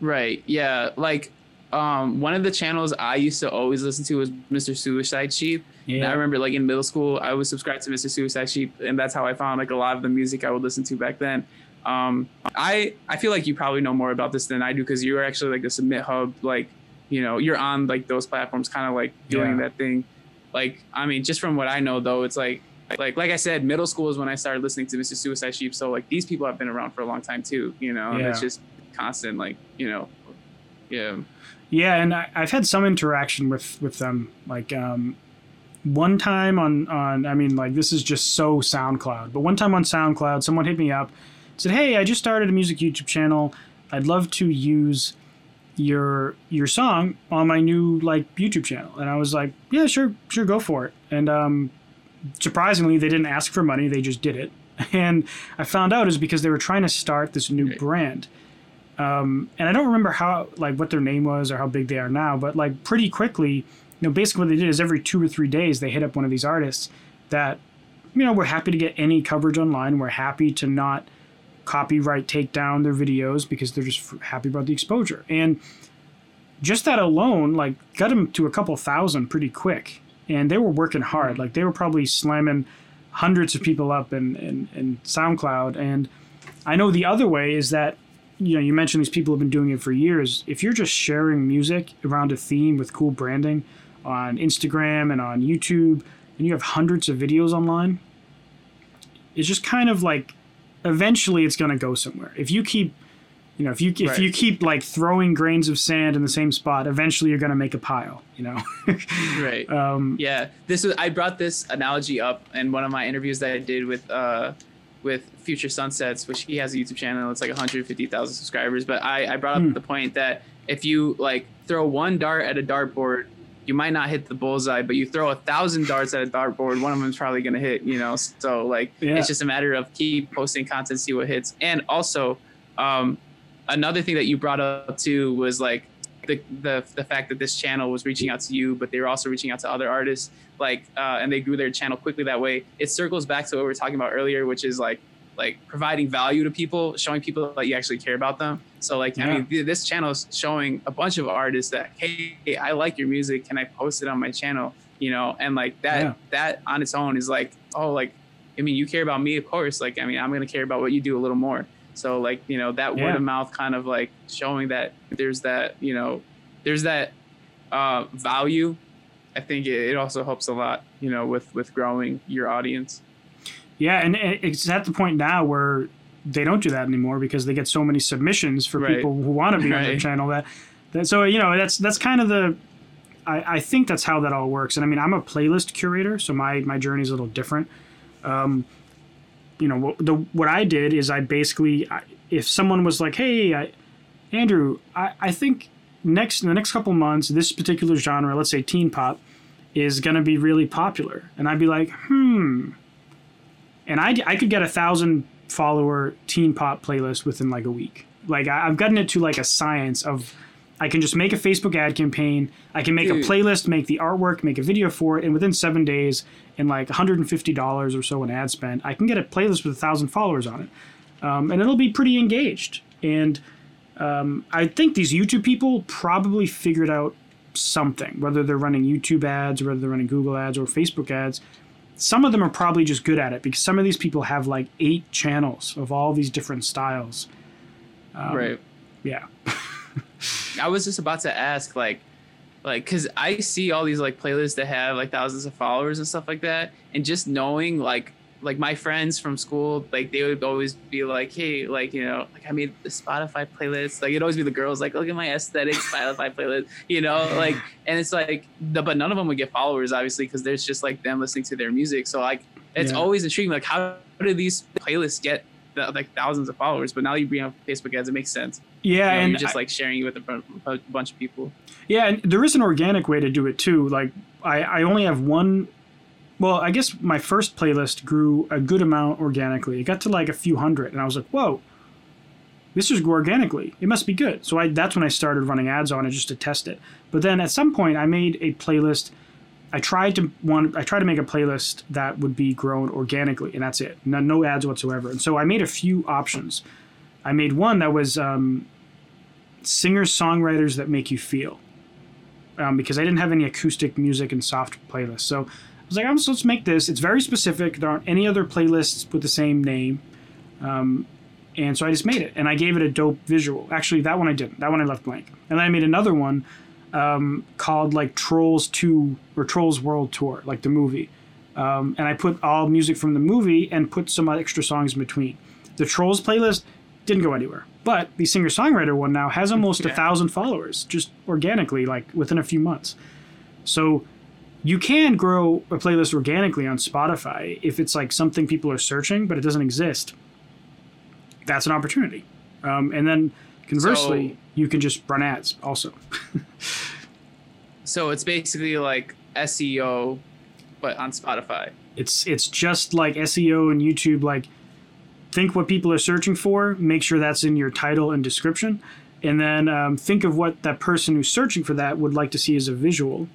Right. Yeah. Like um, one of the channels I used to always listen to was Mr. Suicide Sheep. Yeah. And I remember like in middle school, I was subscribed to Mr. Suicide Sheep, and that's how I found like a lot of the music I would listen to back then. Um, I I feel like you probably know more about this than I do because you are actually like the Submit Hub like you know you're on like those platforms kind of like doing yeah. that thing. Like i mean just from what i know though it's like like like i said middle school is when i started listening to mr suicide sheep. So like these people have been around for a long time too you know yeah. and it's just constant like you know yeah. Yeah and I, i've had some interaction with with them. Like um one time on on i mean like this is just so soundcloud but one time on soundcloud someone hit me up said hey i just started a music youtube channel. I'd love to use your your song on my new like YouTube channel." And I was like, "Yeah, sure, sure, go for it." And um, surprisingly, they didn't ask for money; they just did it. And I found out is because they were trying to start this new brand. Um, and I don't remember how like what their name was or how big they are now, but like pretty quickly, you know, basically what they did is every two or three days they hit up one of these artists that, you know, we're happy to get any coverage online. We're happy to not copyright take down their videos because they're just happy about the exposure. And just that alone, like, got them to a couple thousand pretty quick. And they were working hard. Like, they were probably slamming hundreds of people up in, in, in SoundCloud. And I know the other way is that, you know, you mentioned these people have been doing it for years. If you're just sharing music around a theme with cool branding on Instagram and on YouTube, and you have hundreds of videos online, it's just kind of like eventually it's going to go somewhere. If you keep You know, if you if Right. you keep like throwing grains of sand in the same spot, eventually you're gonna make a pile. You know. right. um, Yeah, this was I brought this analogy up in one of my interviews that I did with uh with Future Sunsets, which he has a YouTube channel. It's like 150,000 subscribers. But I I brought up Hmm. the point that if you like throw one dart at a dartboard, you might not hit the bullseye, but you throw a thousand darts at a dartboard, one of them's probably gonna hit. You know, so like Yeah. it's just a matter of keep posting content, see what hits, and also um another thing that you brought up too was like the, the the fact that this channel was reaching out to you, but they were also reaching out to other artists, like uh, and they grew their channel quickly that way. It circles back to what we were talking about earlier, which is like like providing value to people, showing people that you actually care about them. So like I mean, this channel is showing a bunch of artists that hey, I like your music, can I post it on my channel? You know, and like that Yeah. that on its own is like oh like I mean you care about me of course like I mean I'm gonna care about what you do a little more. So like you know that Yeah. word of mouth kind of like showing that there's that you know there's that uh, value. I think it, it also helps a lot you know with with growing your audience. Yeah, and it's at the point now where they don't do that anymore because they get so many submissions for Right. people who want to be on their channel that, that so you know that's that's kind of the I, I think that's how that all works. And I mean I'm a playlist curator, so my my journey is a little different. Um, you know what the what I did is I basically if someone was like, hey, I, Andrew, I, I think next in the next couple months this particular genre, let's say teen pop, is going to be really popular, and I'd be like, hmm and I, I could get a thousand follower teen pop playlist within like a week. Like I, I've gotten it to like a science of I can just make a Facebook ad campaign. I can make Dude. a playlist, make the artwork, make a video for it, and within seven days, and like $150 or so in ad spend, I can get a playlist with a thousand followers on it, um, and it'll be pretty engaged. And um, I think these YouTube people probably figured out something, whether they're running YouTube ads, or whether they're running Google ads or Facebook ads some of them are probably just good at it because some of these people have like eight channels of all these different styles. Um, right. Yeah. I was just about to ask like like because I see all these like playlists that have like thousands of followers and stuff like that, and just knowing like like my friends from school, like they would always be like, hey, like you know, like I made the Spotify playlist. Like it'd always be the girls, like look at my aesthetic Spotify playlist, you know, like and it's like, the, but none of them would get followers obviously because there's just like them listening to their music. So like it's Yeah. always intriguing, like how do these playlists get the, like thousands of followers? But now you bring up Facebook ads, it makes sense. Yeah, You know, and you're just I- like sharing it with a, a bunch of people. yeah, and there is an organic way to do it too. Like I, I only have one. Well, I guess my first playlist grew a good amount organically. It got to like a few hundred, and I was like, whoa. This just grew organically. It must be good. So I, that's when I started running ads on it just to test it. But then at some point, I made a playlist I tried to one I tried to make a playlist that would be grown organically, and that's it. No, no ads whatsoever. And so I made a few options. I made one that was um, singers songwriters that make you feel, um, because I didn't have any acoustic music and soft playlists. So was like, I'm so let's make this. It's very specific. There aren't any other playlists with the same name. Um, and so I just made it, and I gave it a dope visual. Actually, that one I didn't. That one I left blank. And then I made another one um, called like Trolls Two or Trolls World Tour, like the movie. Um, and I put all music from the movie and put some extra songs in between. The Trolls playlist didn't go anywhere, but the singer songwriter one now has almost a thousand followers just organically, like within a few months. So you can grow a playlist organically on Spotify if it's like something people are searching, but it doesn't exist. That's an opportunity. Um, and then conversely, So- you can just run ads also. So it's basically like SEO, but on Spotify. It's it's just like SEO and YouTube. Like, think what people are searching for. Make sure that's in your title and description, and then um, think of what that person who's searching for that would like to see as a visual,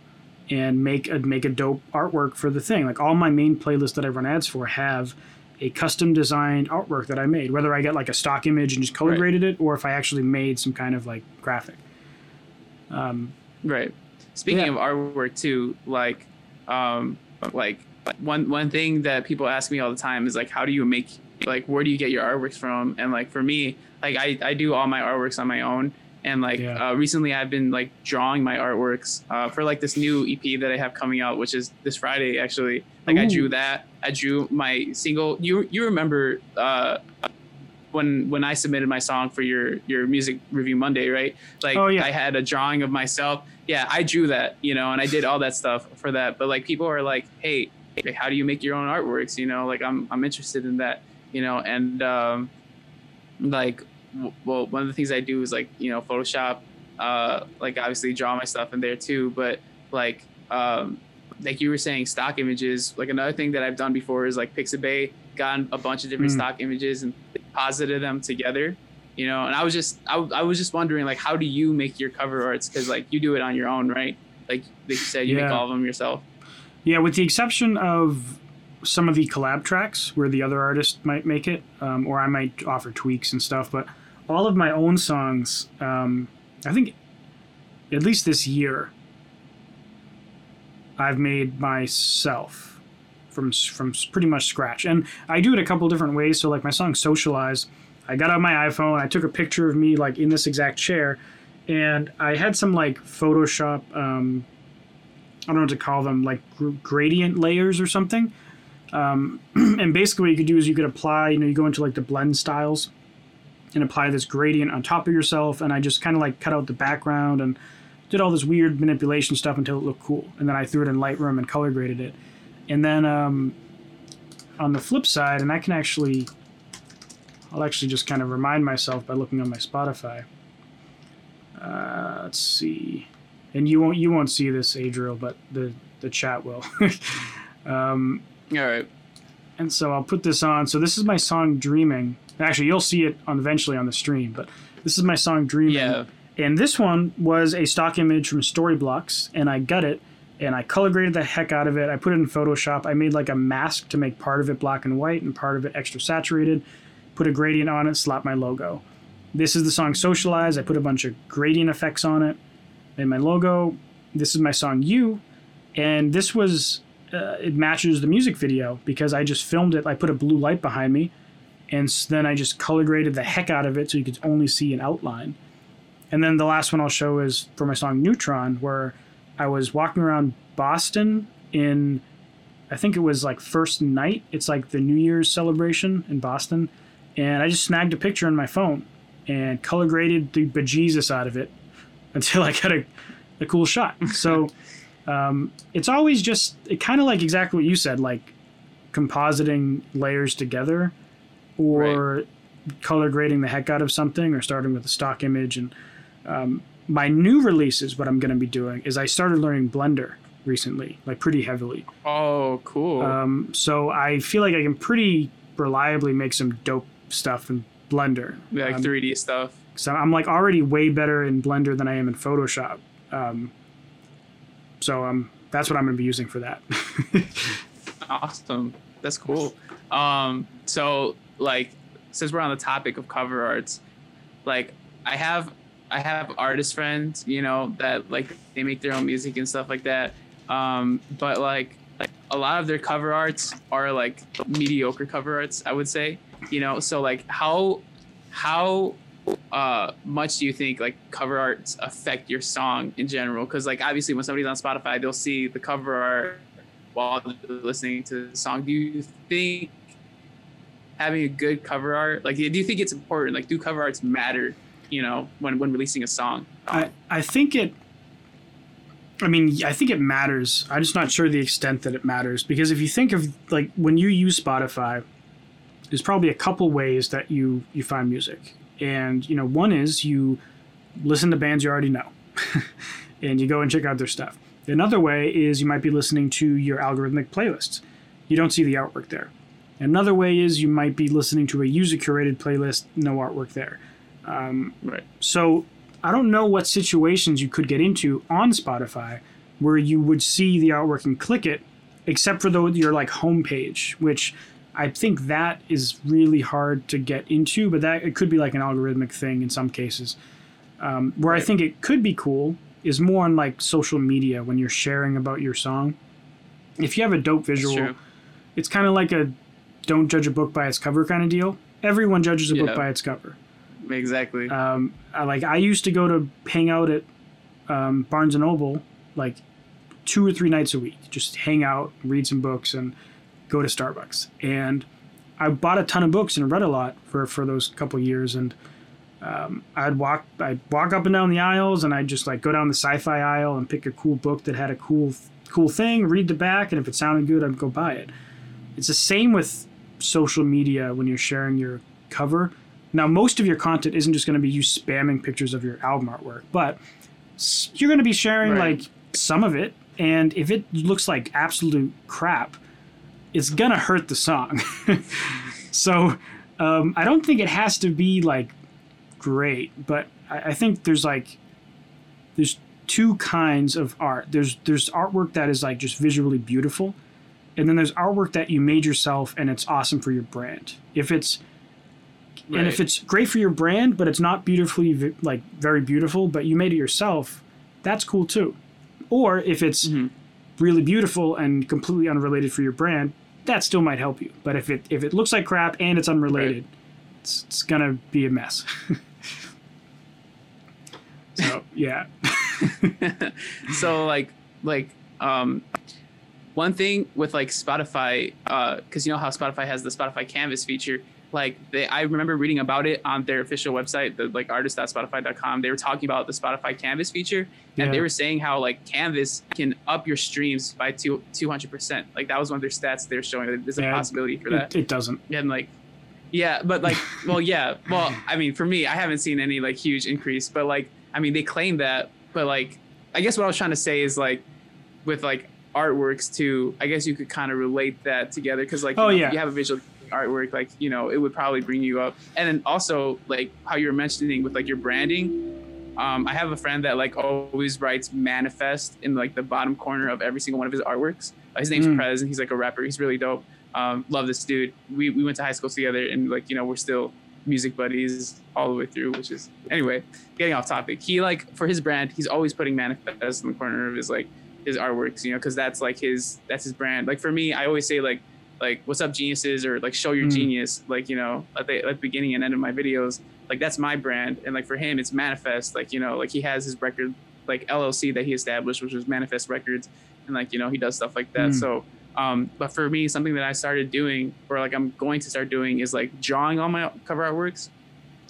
and make a make a dope artwork for the thing. Like all my main playlists that I run ads for have a custom designed artwork that I made. Whether I get like a stock image and just color Right. graded it, or if I actually made some kind of like graphic. Right. Speaking Yeah. of artwork too, like, um, like one one thing that people ask me all the time is like, how do you make like where do you get your artworks from? And like for me, like I I do all my artworks on my own. And like Yeah. uh, recently, I've been like drawing my artworks uh, for like this new EP that I have coming out, which is this Friday actually. Like I drew that. I drew my single. You you remember uh, when when I submitted my song for your your music review Monday, right? Like Oh, yeah. I had a drawing of myself. Yeah, I drew that, you know, and I did all that stuff for that. But like people are like, hey, hey, how do you make your own artworks? You know, like I'm I'm interested in that, you know, and um, like well, one of the things I do is like you know Photoshop, uh, like obviously draw my stuff in there too, but like um, like you were saying, stock images. Like another thing that I've done before is like Pixabay, gotten a bunch of different Mm. stock images and posited them together. You know, and I was just I, I was just wondering like how do you make your cover arts? Because like you do it on your own, right? Like like you said, you make all of them yourself. Yeah, with the exception of some of the collab tracks where the other artist might make it, um, or I might offer tweaks and stuff. But all of my own songs, um, I think, at least this year, I've made myself from from pretty much scratch, and I do it a couple different ways. So, like my song "Socialize," I got out my iPhone, I took a picture of me like in this exact chair, and I had some like Photoshop. Um, I don't know what to call them, like gr- gradient layers or something. Um, and basically, what you could do is you could apply, you know, you go into like the blend styles and apply this gradient on top of yourself. And I just kind of like cut out the background and did all this weird manipulation stuff until it looked cool. And then I threw it in Lightroom and color graded it. And then um, on the flip side, and I can actually, I'll actually just kind of remind myself by looking on my Spotify. Uh, let's see and you won't you won't see this Adriel, but the the chat will. um, All right. and so I'll put this on. So this is my song "Dreaming." Actually, you'll see it on eventually on the stream, but this is my song "Dreaming." Yeah. And this one was a stock image from Storyblocks, and I got it and I color graded the heck out of it. I put it in Photoshop. I made like a mask to make part of it black and white and part of it extra saturated. Put a gradient on it, slap my logo. This is the song Socialize. I put a bunch of gradient effects on it. Made my logo. This is my song You, and this was uh, it matches the music video because I just filmed it. I put a blue light behind me, and s- then I just color graded the heck out of it so you could only see an outline. And then the last one I'll show is for my song Neutron, where I was walking around Boston in, I think it was like first night. It's like the New Year's celebration in Boston. And I just snagged a picture on my phone and color graded the bejesus out of it until I got a, a cool shot. So um, it's always just it kind of like exactly what you said, like compositing layers together or color grading the heck out of something or starting with a stock image and um, my new releases what i'm going to be doing is i started learning blender recently like pretty heavily Oh, cool. um, so i feel like i can pretty reliably make some dope stuff in blender Yeah, like Um, 3D stuff. so i'm like already way better in blender than i am in photoshop um, so um, that's what i'm going to be using for that Awesome. That's cool. Um, so like since we're on the topic of cover arts, like I have I have artist friends, you know, that like they make their own music and stuff like that. Um, but like like a lot of their cover arts are like mediocre cover arts, I would say. You know, so like how how uh much do you think like cover arts affect your song in general because like obviously when somebody's on spotify they'll see the cover art while listening to the song do you think having a good cover art like do you think it's important like do cover arts matter you know when when releasing a song I, I think it I mean, I think it matters. I'm just not sure the extent that it matters because if you think of like when you use Spotify, there's probably a couple ways that you you find music. And, you know, one is you listen to bands you already know and you go and check out their stuff. Another way is you might be listening to your algorithmic playlists. You don't see the artwork there. Another way is you might be listening to a user curated playlist, no artwork there. Um, right so I don't know what situations you could get into on Spotify where you would see the artwork and click it, except for the, your like homepage, which I think that is really hard to get into. But that it could be like an algorithmic thing in some cases. Um, where I think it could be cool is more on like social media when you're sharing about your song. If you have a dope visual, it's kind of like a don't judge a book by its cover kind of deal. Everyone judges a Yeah. book by its cover. exactly Um, I, like I used to go to hang out at um, Barnes and Noble like two or three nights a week, just hang out, read some books, and go to Starbucks. And I bought a ton of books and read a lot for for those couple years, and um, I'd walk I'd walk up and down the aisles, and I'd just like go down the sci-fi aisle and pick a cool book that had a cool cool thing, read the back, and if it sounded good, I'd go buy it. It's the same with social media when you're sharing your cover. Now, most of your content isn't just going to be you spamming pictures of your album artwork, but you're going to be sharing Right. like some of it, and if it looks like absolute crap, it's gonna hurt the song. so um, I don't think it has to be like great, but I, I think there's like there's two kinds of art. There's there's artwork that is like just visually beautiful, and then there's artwork that you made yourself and it's awesome for your brand. If it's and if it's great for your brand, but it's not beautifully like very beautiful, but you made it yourself, that's cool too. Or if it's Mhm. really beautiful and completely unrelated for your brand, that still might help you. But if it if it looks like crap and it's unrelated, it's, it's gonna be a mess. so yeah, so like like um one thing with like spotify uh because you know how spotify has the spotify canvas feature? Like they i remember reading about it on their official website the like artist.spotify.com they were talking about the spotify canvas feature and Yeah. they were saying how like canvas can up your streams by two 200% like that was one of their stats they were showing that there's a Yeah, possibility for that. It, it doesn't. and like yeah but like well yeah well i mean for me i haven't seen any like huge increase but like i mean they claim that but like i guess what i was trying to say is like with like artworks too i guess you could kind of relate that together because like you Oh, know, yeah. you have a visual artwork like you know it would probably bring you up and then also like how you were mentioning with like your branding um, I have a friend that like always writes manifest in like the bottom corner of every single one of his artworks. Uh, his name's Mm. Prez, and he's like a rapper. He's really dope. Um, love this dude. We we went to high school together, and like you know we're still music buddies all the way through. Which is anyway, getting off topic. He like for his brand, he's always putting manifest in the corner of his like his artworks. You know, because that's like his that's his brand. Like for me, I always say like like what's up geniuses or like show your Mm. genius like you know at the, at the beginning and end of my videos like that's my brand and like for him it's manifest like you know like he has his record like llc that he established which was manifest records and like you know he does stuff like that Mm. so um but for me something that i started doing or like i'm going to start doing is like drawing all my cover artworks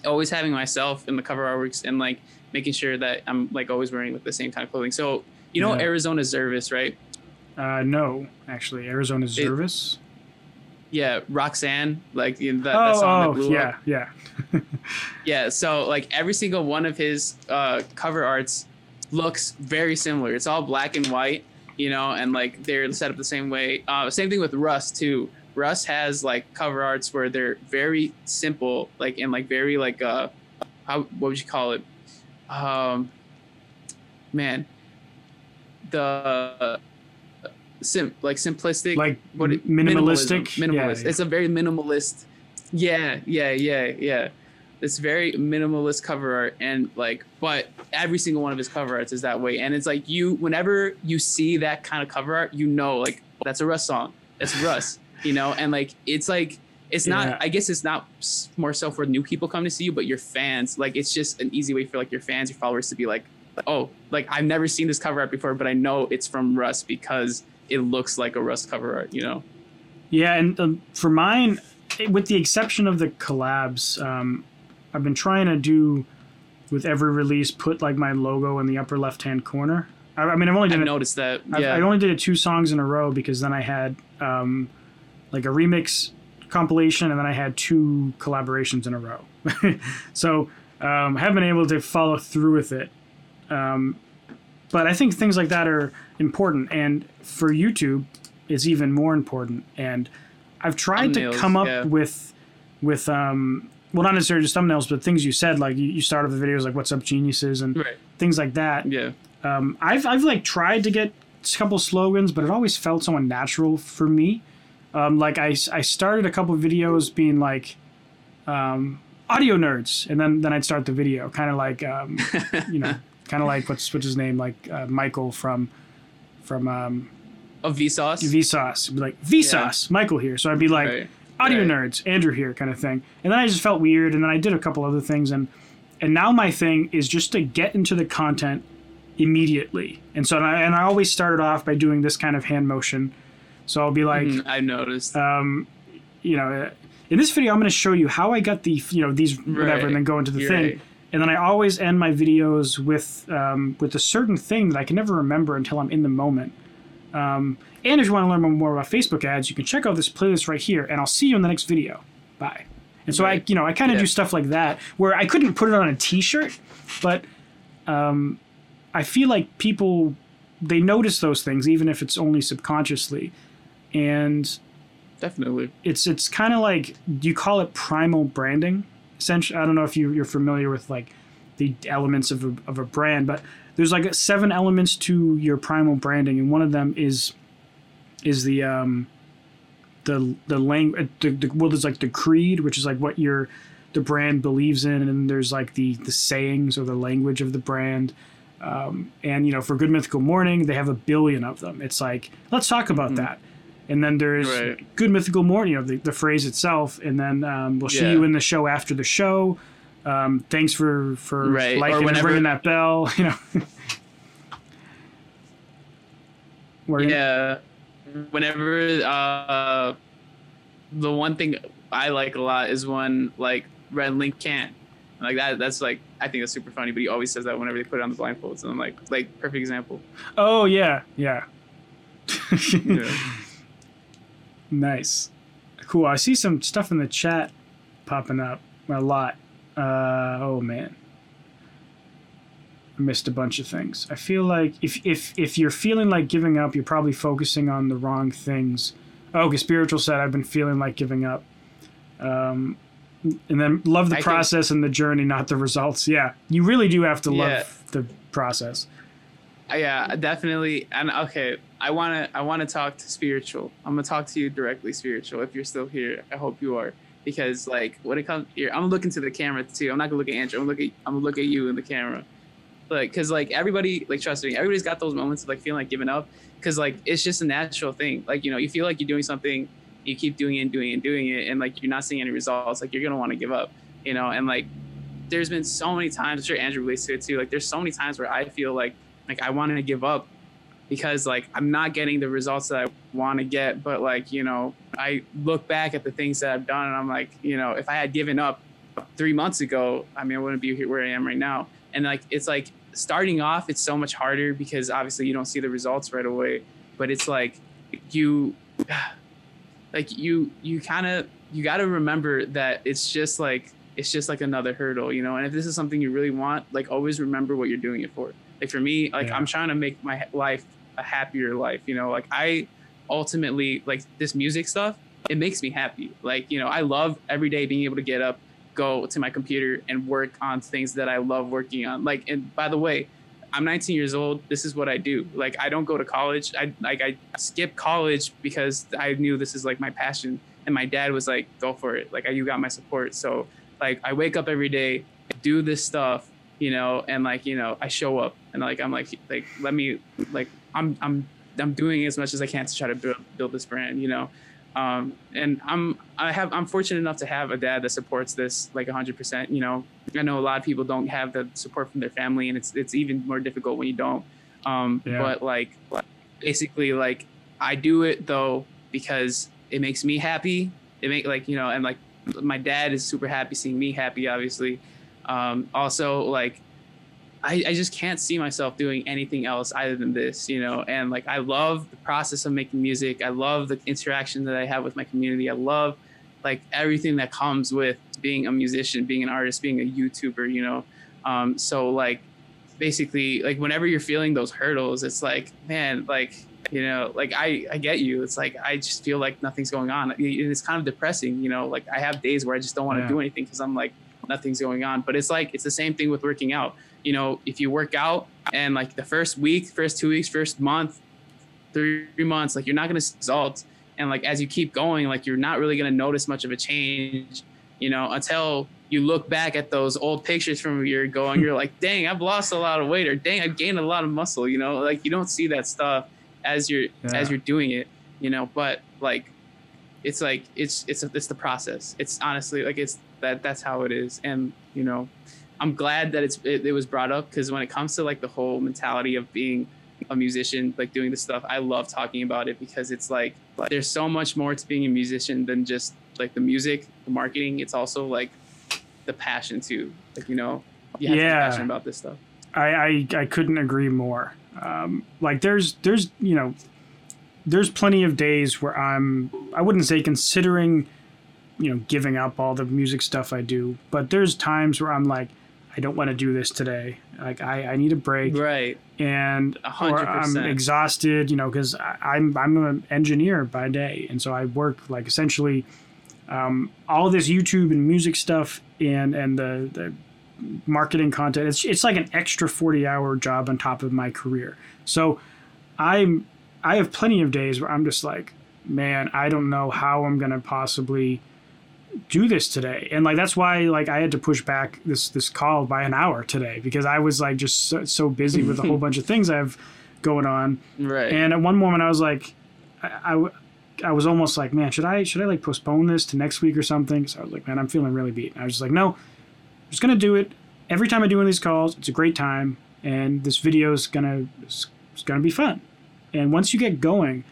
always having myself in the cover artworks and like making sure that i'm like always wearing like the same kind of clothing so you know Yeah. arizona zervas right Uh, no, actually, Arizona Zervas. yeah roxanne like you know, that, oh, that song that oh, blew up yeah, yeah. Yeah, so like every single one of his uh, cover arts looks very similar. It's all black and white, you know, and like they're set up the same way. Uh, same thing with Russ too. Russ has like cover arts where they're very simple, like and like very like uh, how what would you call it? Um, man, the uh, sim like simplistic Like what it- minimalistic. minimalist. Yeah, It's a very minimalist. Yeah, yeah, yeah, yeah. It's very minimalist cover art, and like, but every single one of his cover arts is that way. And it's like you, whenever you see that kind of cover art, you know, like that's a Russ song. That's Russ, you know. And like, it's like it's Yeah. not. I guess it's not more so for new people come to see you, but your fans. Like, it's just an easy way for like your fans, your followers to be like, oh, like I've never seen this cover art before, but I know it's from Russ because it looks like a Russ cover art, you know. Yeah, and um, for mine, with the exception of the collabs, um, I've been trying to do with every release put like my logo in the upper left hand corner. I, I mean, I've only I've done it. noticed that. I, Yeah. I only did it two songs in a row because then I had um, like a remix compilation and then I had two collaborations in a row. so um, I haven't been able to follow through with it. Um, but I think things like that are important, and for YouTube, it's even more important. And I've tried Thumbnails, to come up yeah. with with um, well, not necessarily just thumbnails, but things you said, like you, you start off the videos like "What's up, geniuses" and right. things like that Yeah. um, I've I've like tried to get a couple slogans, but it always felt so unnatural for me. Um, like I, I started a couple videos being like um, audio nerds, and then then I'd start the video, kind of like um, you know, kind of like what's what's his name, like uh, Michael from from um, Of Vsauce. Vsauce. It'd be like Vsauce, Michael here. So I'd be like Right. audio Right. nerds, Andrew here, kind of thing. And then I just felt weird, and then I did a couple other things, and and now my thing is just to get into the content immediately. And so and I, and I always started off by doing this kind of hand motion. So I'll be like, Mhm, I noticed. um, you know, in this video, I'm going to show you how I got the you know these whatever, Right. and then go into the You're thing. Right. And then I always end my videos with um, with a certain thing that I can never remember until I'm in the moment. Um, and if you want to learn more about Facebook ads, you can check out this playlist right here, and I'll see you in the next video. Bye. And so I, you know, I kind of Yeah. do stuff like that where I couldn't put it on a T-shirt, but um, I feel like people they notice those things even if it's only subconsciously, and Definitely. it's it's kind of like you call it primal branding essentially i don't know if you, you're familiar with like the elements of a, of a brand but there's like seven elements to your primal branding and one of them is is the um the the language the, the well there's like the creed which is like what your the brand believes in and there's like the the sayings or the language of the brand um, and you know for good mythical morning they have a billion of them. It's like let's talk about that and then there's Right. good mythical morning, you know, the, the phrase itself, and then um, we'll see you in the show after the show. Um, thanks for for Right. Or liking and whenever- ringing that bell. You know. Yeah. Whenever uh, the one thing I like a lot is when like Rhett Link can't. Like that. That's like I think that's super funny. But he always says that whenever they put it on the blindfolds, and I'm like, like perfect example. Oh yeah, yeah. Yeah. Nice, cool. I see some stuff in the chat popping up a lot. Uh, oh man, I missed a bunch of things. I feel like if if if you're feeling like giving up, you're probably focusing on the wrong things. Oh, okay, spiritual said I've been feeling like giving up. Um, and then love the I think- process and the journey, not the results. Yeah, you really do have to love the process. Uh, yeah, definitely. And okay, I wanna I wanna talk to spiritual. I'm gonna talk to you directly, spiritual. If you're still here, I hope you are. Because like when it comes here, I'm looking to the camera too. I'm not gonna look at Andrew. I'm gonna look at I'm gonna look at you in the camera. Like, cause like everybody, like trust me, everybody's got those moments of like feeling like giving up. Cause like it's just a natural thing. Like you know, you feel like you're doing something, you keep doing it and doing it and doing it, and like you're not seeing any results. Like you're gonna want to give up. You know, and like there's been so many times. I'm sure Andrew relates to it too. Like there's so many times where I feel like like I wanted to give up because like I'm not getting the results that I want to get. But like you know, I look back at the things that I've done and I'm like, you know, if I had given up three months ago, I mean, I wouldn't be here where I am right now. And like it's like starting off, it's so much harder because obviously you don't see the results right away. But it's like you, like you, you kind of you got to remember that it's just like it's just like another hurdle, you know. And if this is something you really want, like always remember what you're doing it for. Like for me, like Yeah. I'm trying to make my life a happier life, you know. Like I ultimately like this music stuff. It makes me happy. Like you know, I love every day being able to get up, go to my computer, and work on things that I love working on. Like and by the way, I'm 19 years old. This is what I do. Like I don't go to college. I like I skipped college because I knew this is like my passion. And my dad was like, "Go for it. Like you got my support." So like I wake up every day, do this stuff, you know, and like you know I show up and like I'm like like let me like I'm I'm I'm doing as much as I can to try to build build this brand, you know. Um, and I'm I have I'm fortunate enough to have a dad that supports this like 100%. You know, I know a lot of people don't have the support from their family, and it's it's even more difficult when you don't. Um, Yeah. But like basically, like I do it though because it makes me happy. It make like you know, and like my dad is super happy seeing me happy, obviously. Um, also, like I, I just can't see myself doing anything else other than this, you know. And like I love the process of making music. I love the interaction that I have with my community. I love like everything that comes with being a musician, being an artist, being a YouTuber, you know. Um, so like basically like whenever you're feeling those hurdles, it's like, man, like you know, like I, I get you. It's like I just feel like nothing's going on. It- It's kind of depressing, you know. Like I have days where I just don't want to Yeah. do anything because I'm like nothing's going on. But it's like it's the same thing with working out. You know, if you work out and like the first week, first two weeks, first month, three months, like you're not gonna see results. And like as you keep going, like you're not really gonna notice much of a change, you know, until you look back at those old pictures from a year ago and you're like, dang, I've lost a lot of weight or dang, I've gained a lot of muscle, you know, like you don't see that stuff as you're Yeah. as you're doing it, you know, but like it's like it's it's it's the process. It's honestly like it's that that's how it is. And you know, I'm glad that it's it, it was brought up because when it comes to like the whole mentality of being a musician, like doing this stuff, I love talking about it because it's like there's so much more to being a musician than just like the music, the marketing. It's also like the passion too. Like you know, you have to be Yeah. passionate about this stuff. I, I, I couldn't agree more. Um, like there's there's you know there's plenty of days where I'm I wouldn't say considering you know giving up all the music stuff I do, but there's times where I'm like I don't want to do this today. Like I, I need a break Right. and A hundred or I'm exhausted, you know, because I'm I'm an engineer by day, and so I work like essentially um, all this YouTube and music stuff and and the, the marketing content. It's it's like an extra forty hour job on top of my career. So I'm I have plenty of days where I'm just like, man, I don't know how I'm gonna possibly do this today. And like that's why like i had to push back this this call by an hour today because i was like just so, so busy with a whole bunch of things i have going on. Right. and at one moment i was like I I was almost like man should i should i like postpone this to next week or something? So i was like man i'm feeling really beat. And i was just like no i'm just gonna do it. Every time i do one of these calls it's a great time. And this video is gonna it's, it's gonna be fun. And once you get going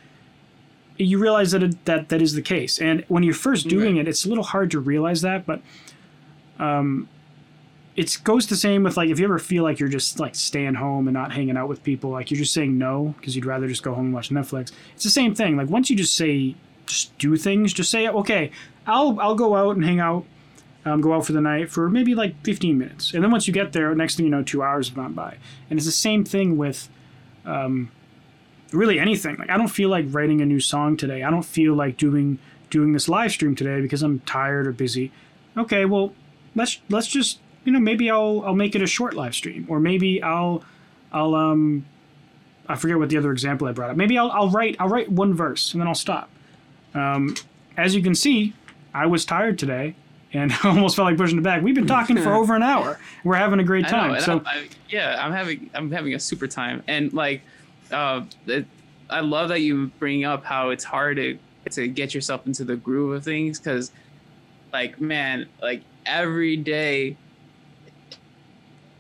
you realize that it, that that is the case. And when you're first doing it, it's a little hard to realize that, but um, it goes the same with like if you ever feel like you're just like staying home and not hanging out with people, like you're just saying no because you'd rather just go home and watch Netflix. It's the same thing. Like once you just say just do things, just say okay, I'll I'll go out and hang out. Um, go out for the night for maybe like 15 minutes, and then once you get there, next thing you know, two hours have gone by, and it's the same thing with um, really anything. Like I don't feel like writing a new song today. I don't feel like doing doing this live stream today because I'm tired or busy. Okay, well, let's let's just you know maybe I'll I'll make it a short live stream or maybe I'll I'll um I forget what the other example I brought up. Maybe I'll I'll write I'll write one verse and then I'll stop. Um, as you can see, I was tired today and almost felt like pushing it back. We've been talking for over an hour. We're having a great I know, time. So I'm- I, yeah, I'm having I'm having a super time, and like, uh, it, I love that you bring up how it's hard to to get yourself into the groove of things, because, like, man, like every day.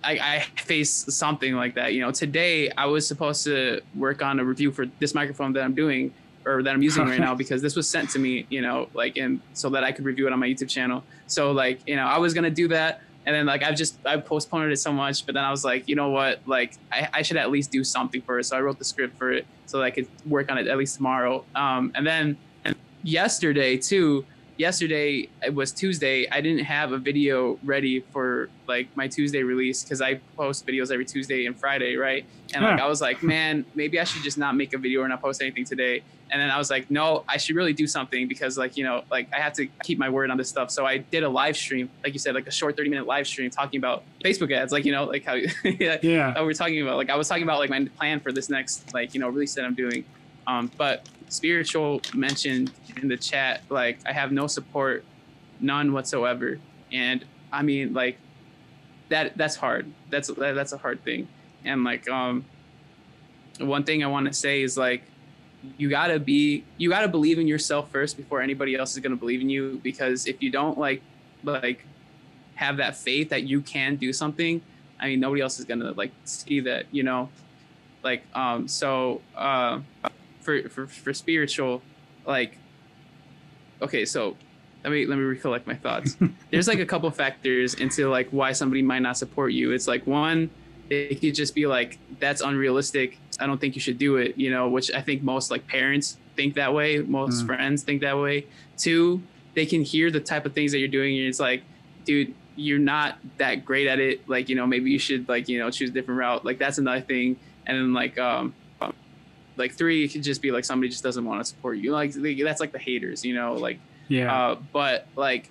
I, I face something like that. You know, today I was supposed to work on a review for this microphone that I'm doing or that I'm using right now because this was sent to me, you know, like and so that I could review it on my YouTube channel. So like, you know, I was gonna do that and then like I've just I postponed it so much, but then I was like, you know what, like I, I should at least do something for it. So I wrote the script for it so that I could work on it at least tomorrow. Um, and then yesterday too, yesterday it was Tuesday. I didn't have a video ready for like my Tuesday release because I post videos every Tuesday and Friday, right? And like I was like, man, maybe I should just not make a video or not post anything today. And then I was like, no, I should really do something because like you know, like I have to keep my word on this stuff. So I did a live stream, like you said, like a short thirty minute live stream talking about Facebook ads, like you know, like how yeah, yeah, that we're talking about. Like I was talking about like my plan for this next like you know release that I'm doing. Um, but spiritual mentioned in the chat like I have no support, none whatsoever, and I mean like that that's hard. That's that, that's a hard thing, and like um, one thing I want to say is like you gotta be you gotta believe in yourself first before anybody else is gonna believe in you because if you don't like like have that faith that you can do something I mean, nobody else is gonna like see that, you know, like um. So uh, for for for spiritual, like, okay, so let me let me recollect my thoughts. There's like a couple factors into like why somebody might not support you. It's like one, it could just be like that's unrealistic. I don't think you should do it. You know, which I think most like parents think that way. Most Mm. friends think that way. Two, they can hear the type of things that you're doing, and it's like, dude, you're not that great at it. Like, you know, maybe you should like, you know, choose a different route. Like that's another thing. And then like, um, like three, it could just be like somebody just doesn't want to support you. Like that's like the haters, you know, like, yeah, uh, but like,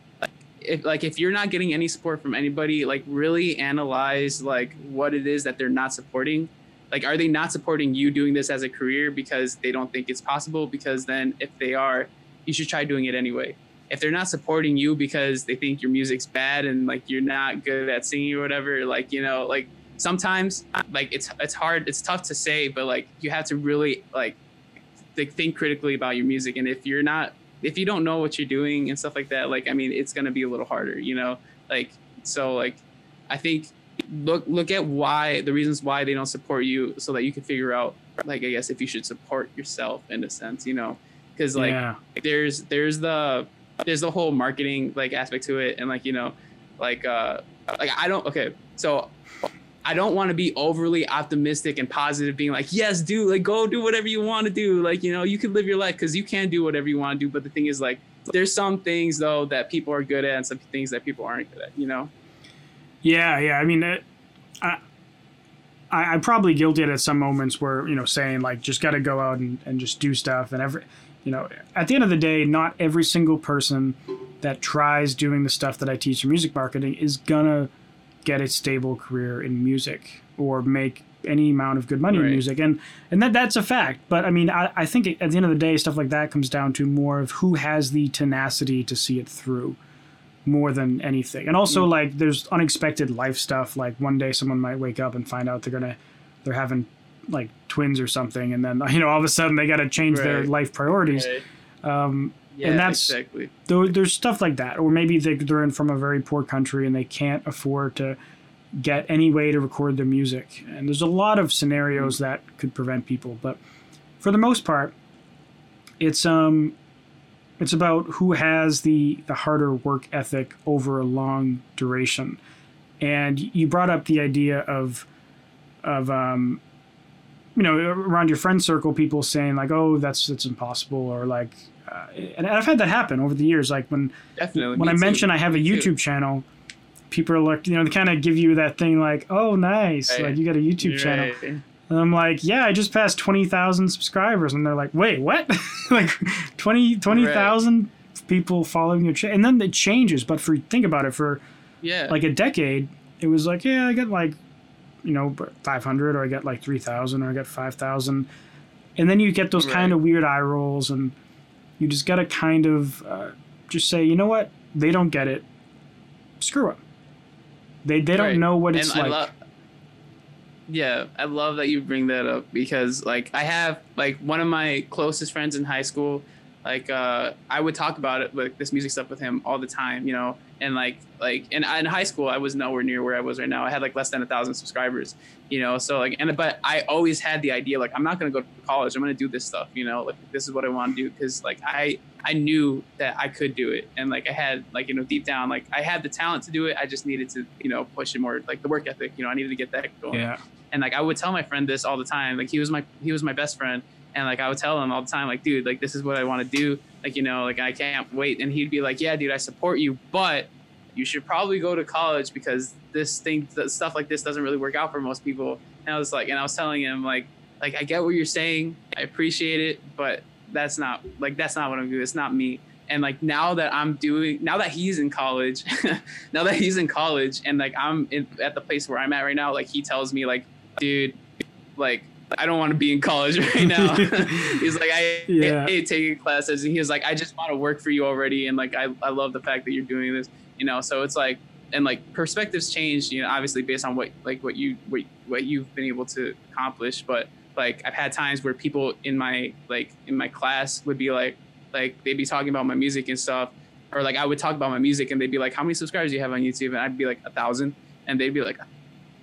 if like if you're not getting any support from anybody, like really analyze like what it is that they're not supporting. Like, are they not supporting you doing this as a career because they don't think it's possible? Because then, if they are, you should try doing it anyway. If they're not supporting you because they think your music's bad and like you're not good at singing or whatever, like you know, like sometimes like it's it's hard, it's tough to say, but like you have to really like think, think critically about your music. And if you're not, if you don't know what you're doing and stuff like that, like I mean, it's gonna be a little harder, you know. Like so, like I think look look at why the reasons why they don't support you, so that you can figure out, like I guess if you should support yourself in a sense, you know, because like yeah, there's there's the there's the whole marketing like aspect to it and like you know like uh like i don't okay so i don't want to be overly optimistic and positive being like yes do like go do whatever you want to do like you know you can live your life because you can do whatever you want to do. But the thing is like there's some things though that people are good at and some things that people aren't good at you know yeah yeah i mean it, i I, I'm probably guilty at some moments where you know saying like just got to go out and, and just do stuff and every you know at the end of the day not every single person that tries doing the stuff that I teach in music marketing is gonna get a stable career in music or make any amount of good money Right. in music. And and that that's a fact. But i mean I, I think at the end of the day stuff like that comes down to more of who has the tenacity to see it through more than anything. And also like there's unexpected life stuff like one day someone might wake up and find out they're gonna they're having like twins or something and then you know all of a sudden they got to change their life priorities. Um yeah and that's- exactly. Though there's stuff like that, or maybe they, they're in from a very poor country and they can't afford to get any way to record their music. And there's a lot of scenarios that could prevent people, but for the most part, it's um, it's about who has the the harder work ethic over a long duration. And you brought up the idea of of um, you know around your friend circle, people saying like, "Oh, that's that's impossible," or like, uh, and I've had that happen over the years. Like when definitely when I too. mention I have a too. YouTube channel, people are like, you know, they kind of give you that thing like, "Oh, nice, Right. like you got a YouTube channel." Right. And I'm like, "Yeah, I just passed twenty thousand subscribers," and they're like, "Wait, what? like 20 20,000 people following your channel?" And then it changes. But for think about it, for yeah like a decade, it was like, yeah, I get like, you know, 500 or I get like 3,000 or I get 5,000. And then you get those kind of weird eye rolls and you just got to kind of uh, just say, you know what? They don't get it. Screw it. They, they don't know what it's and like. Yeah i love that you bring that up because like i have like one of my closest friends in high school like uh i would talk about it like this music stuff with him all the time you know and like like in, in high school i was nowhere near where i was right now. I had like less than a thousand subscribers you know? So like and but i always had the idea like i'm not going to go to college. I'm going to do this stuff you know? Like this is what i want to do because like i i knew that i could do it. And like i had like you know deep down like i had the talent to do it. I just needed to you know push it more like the work ethic you know? I needed to get that going. Yeah. and like I would tell my friend this all the time. Like he was my he was my best friend, and like I would tell him all the time, like, dude, like this is what I want to do. Like you know, like I can't wait. And he'd be like, yeah, dude, I support you, but you should probably go to college because this thing, stuff like this doesn't really work out for most people. And I was like, and I was telling him like, like I get what you're saying, I appreciate it, but that's not like that's not what I'm doing. It's not me. And like now that I'm doing, now that he's in college, now that he's in college, and like I'm in, at the place where I'm at right now, like he tells me like, dude, like I don't want to be in college right now. He's like, I Yeah. hate taking classes, and he was like, I just want to work for you already, and like I, I love the fact that you're doing this, you know. So it's like, and like perspectives change, you know, obviously based on what like what you what what you've been able to accomplish, but like I've had times where people in my like in my class would be like like they'd be talking about my music and stuff or like I would talk about my music and they'd be like how many subscribers do you have on YouTube and I'd be like a thousand and they'd be like a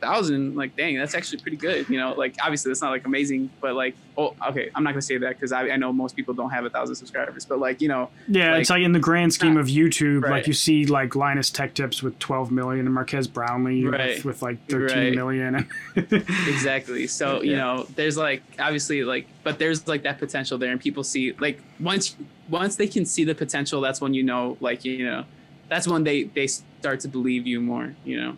thousand like dang that's actually pretty good you know like obviously that's not like amazing but like oh okay I'm not gonna say that because I, I know most people don't have a thousand subscribers but like you know Yeah, Like- it's like in the grand scheme of YouTube, Right. like you see like Linus Tech Tips with 12 million and Marques Brownlee Right. with, with like 13 Right. million. exactly so you know there's like obviously like but there's like that potential there and people see like once once they can see the potential that's when you know like you know that's when they they start to believe you more you know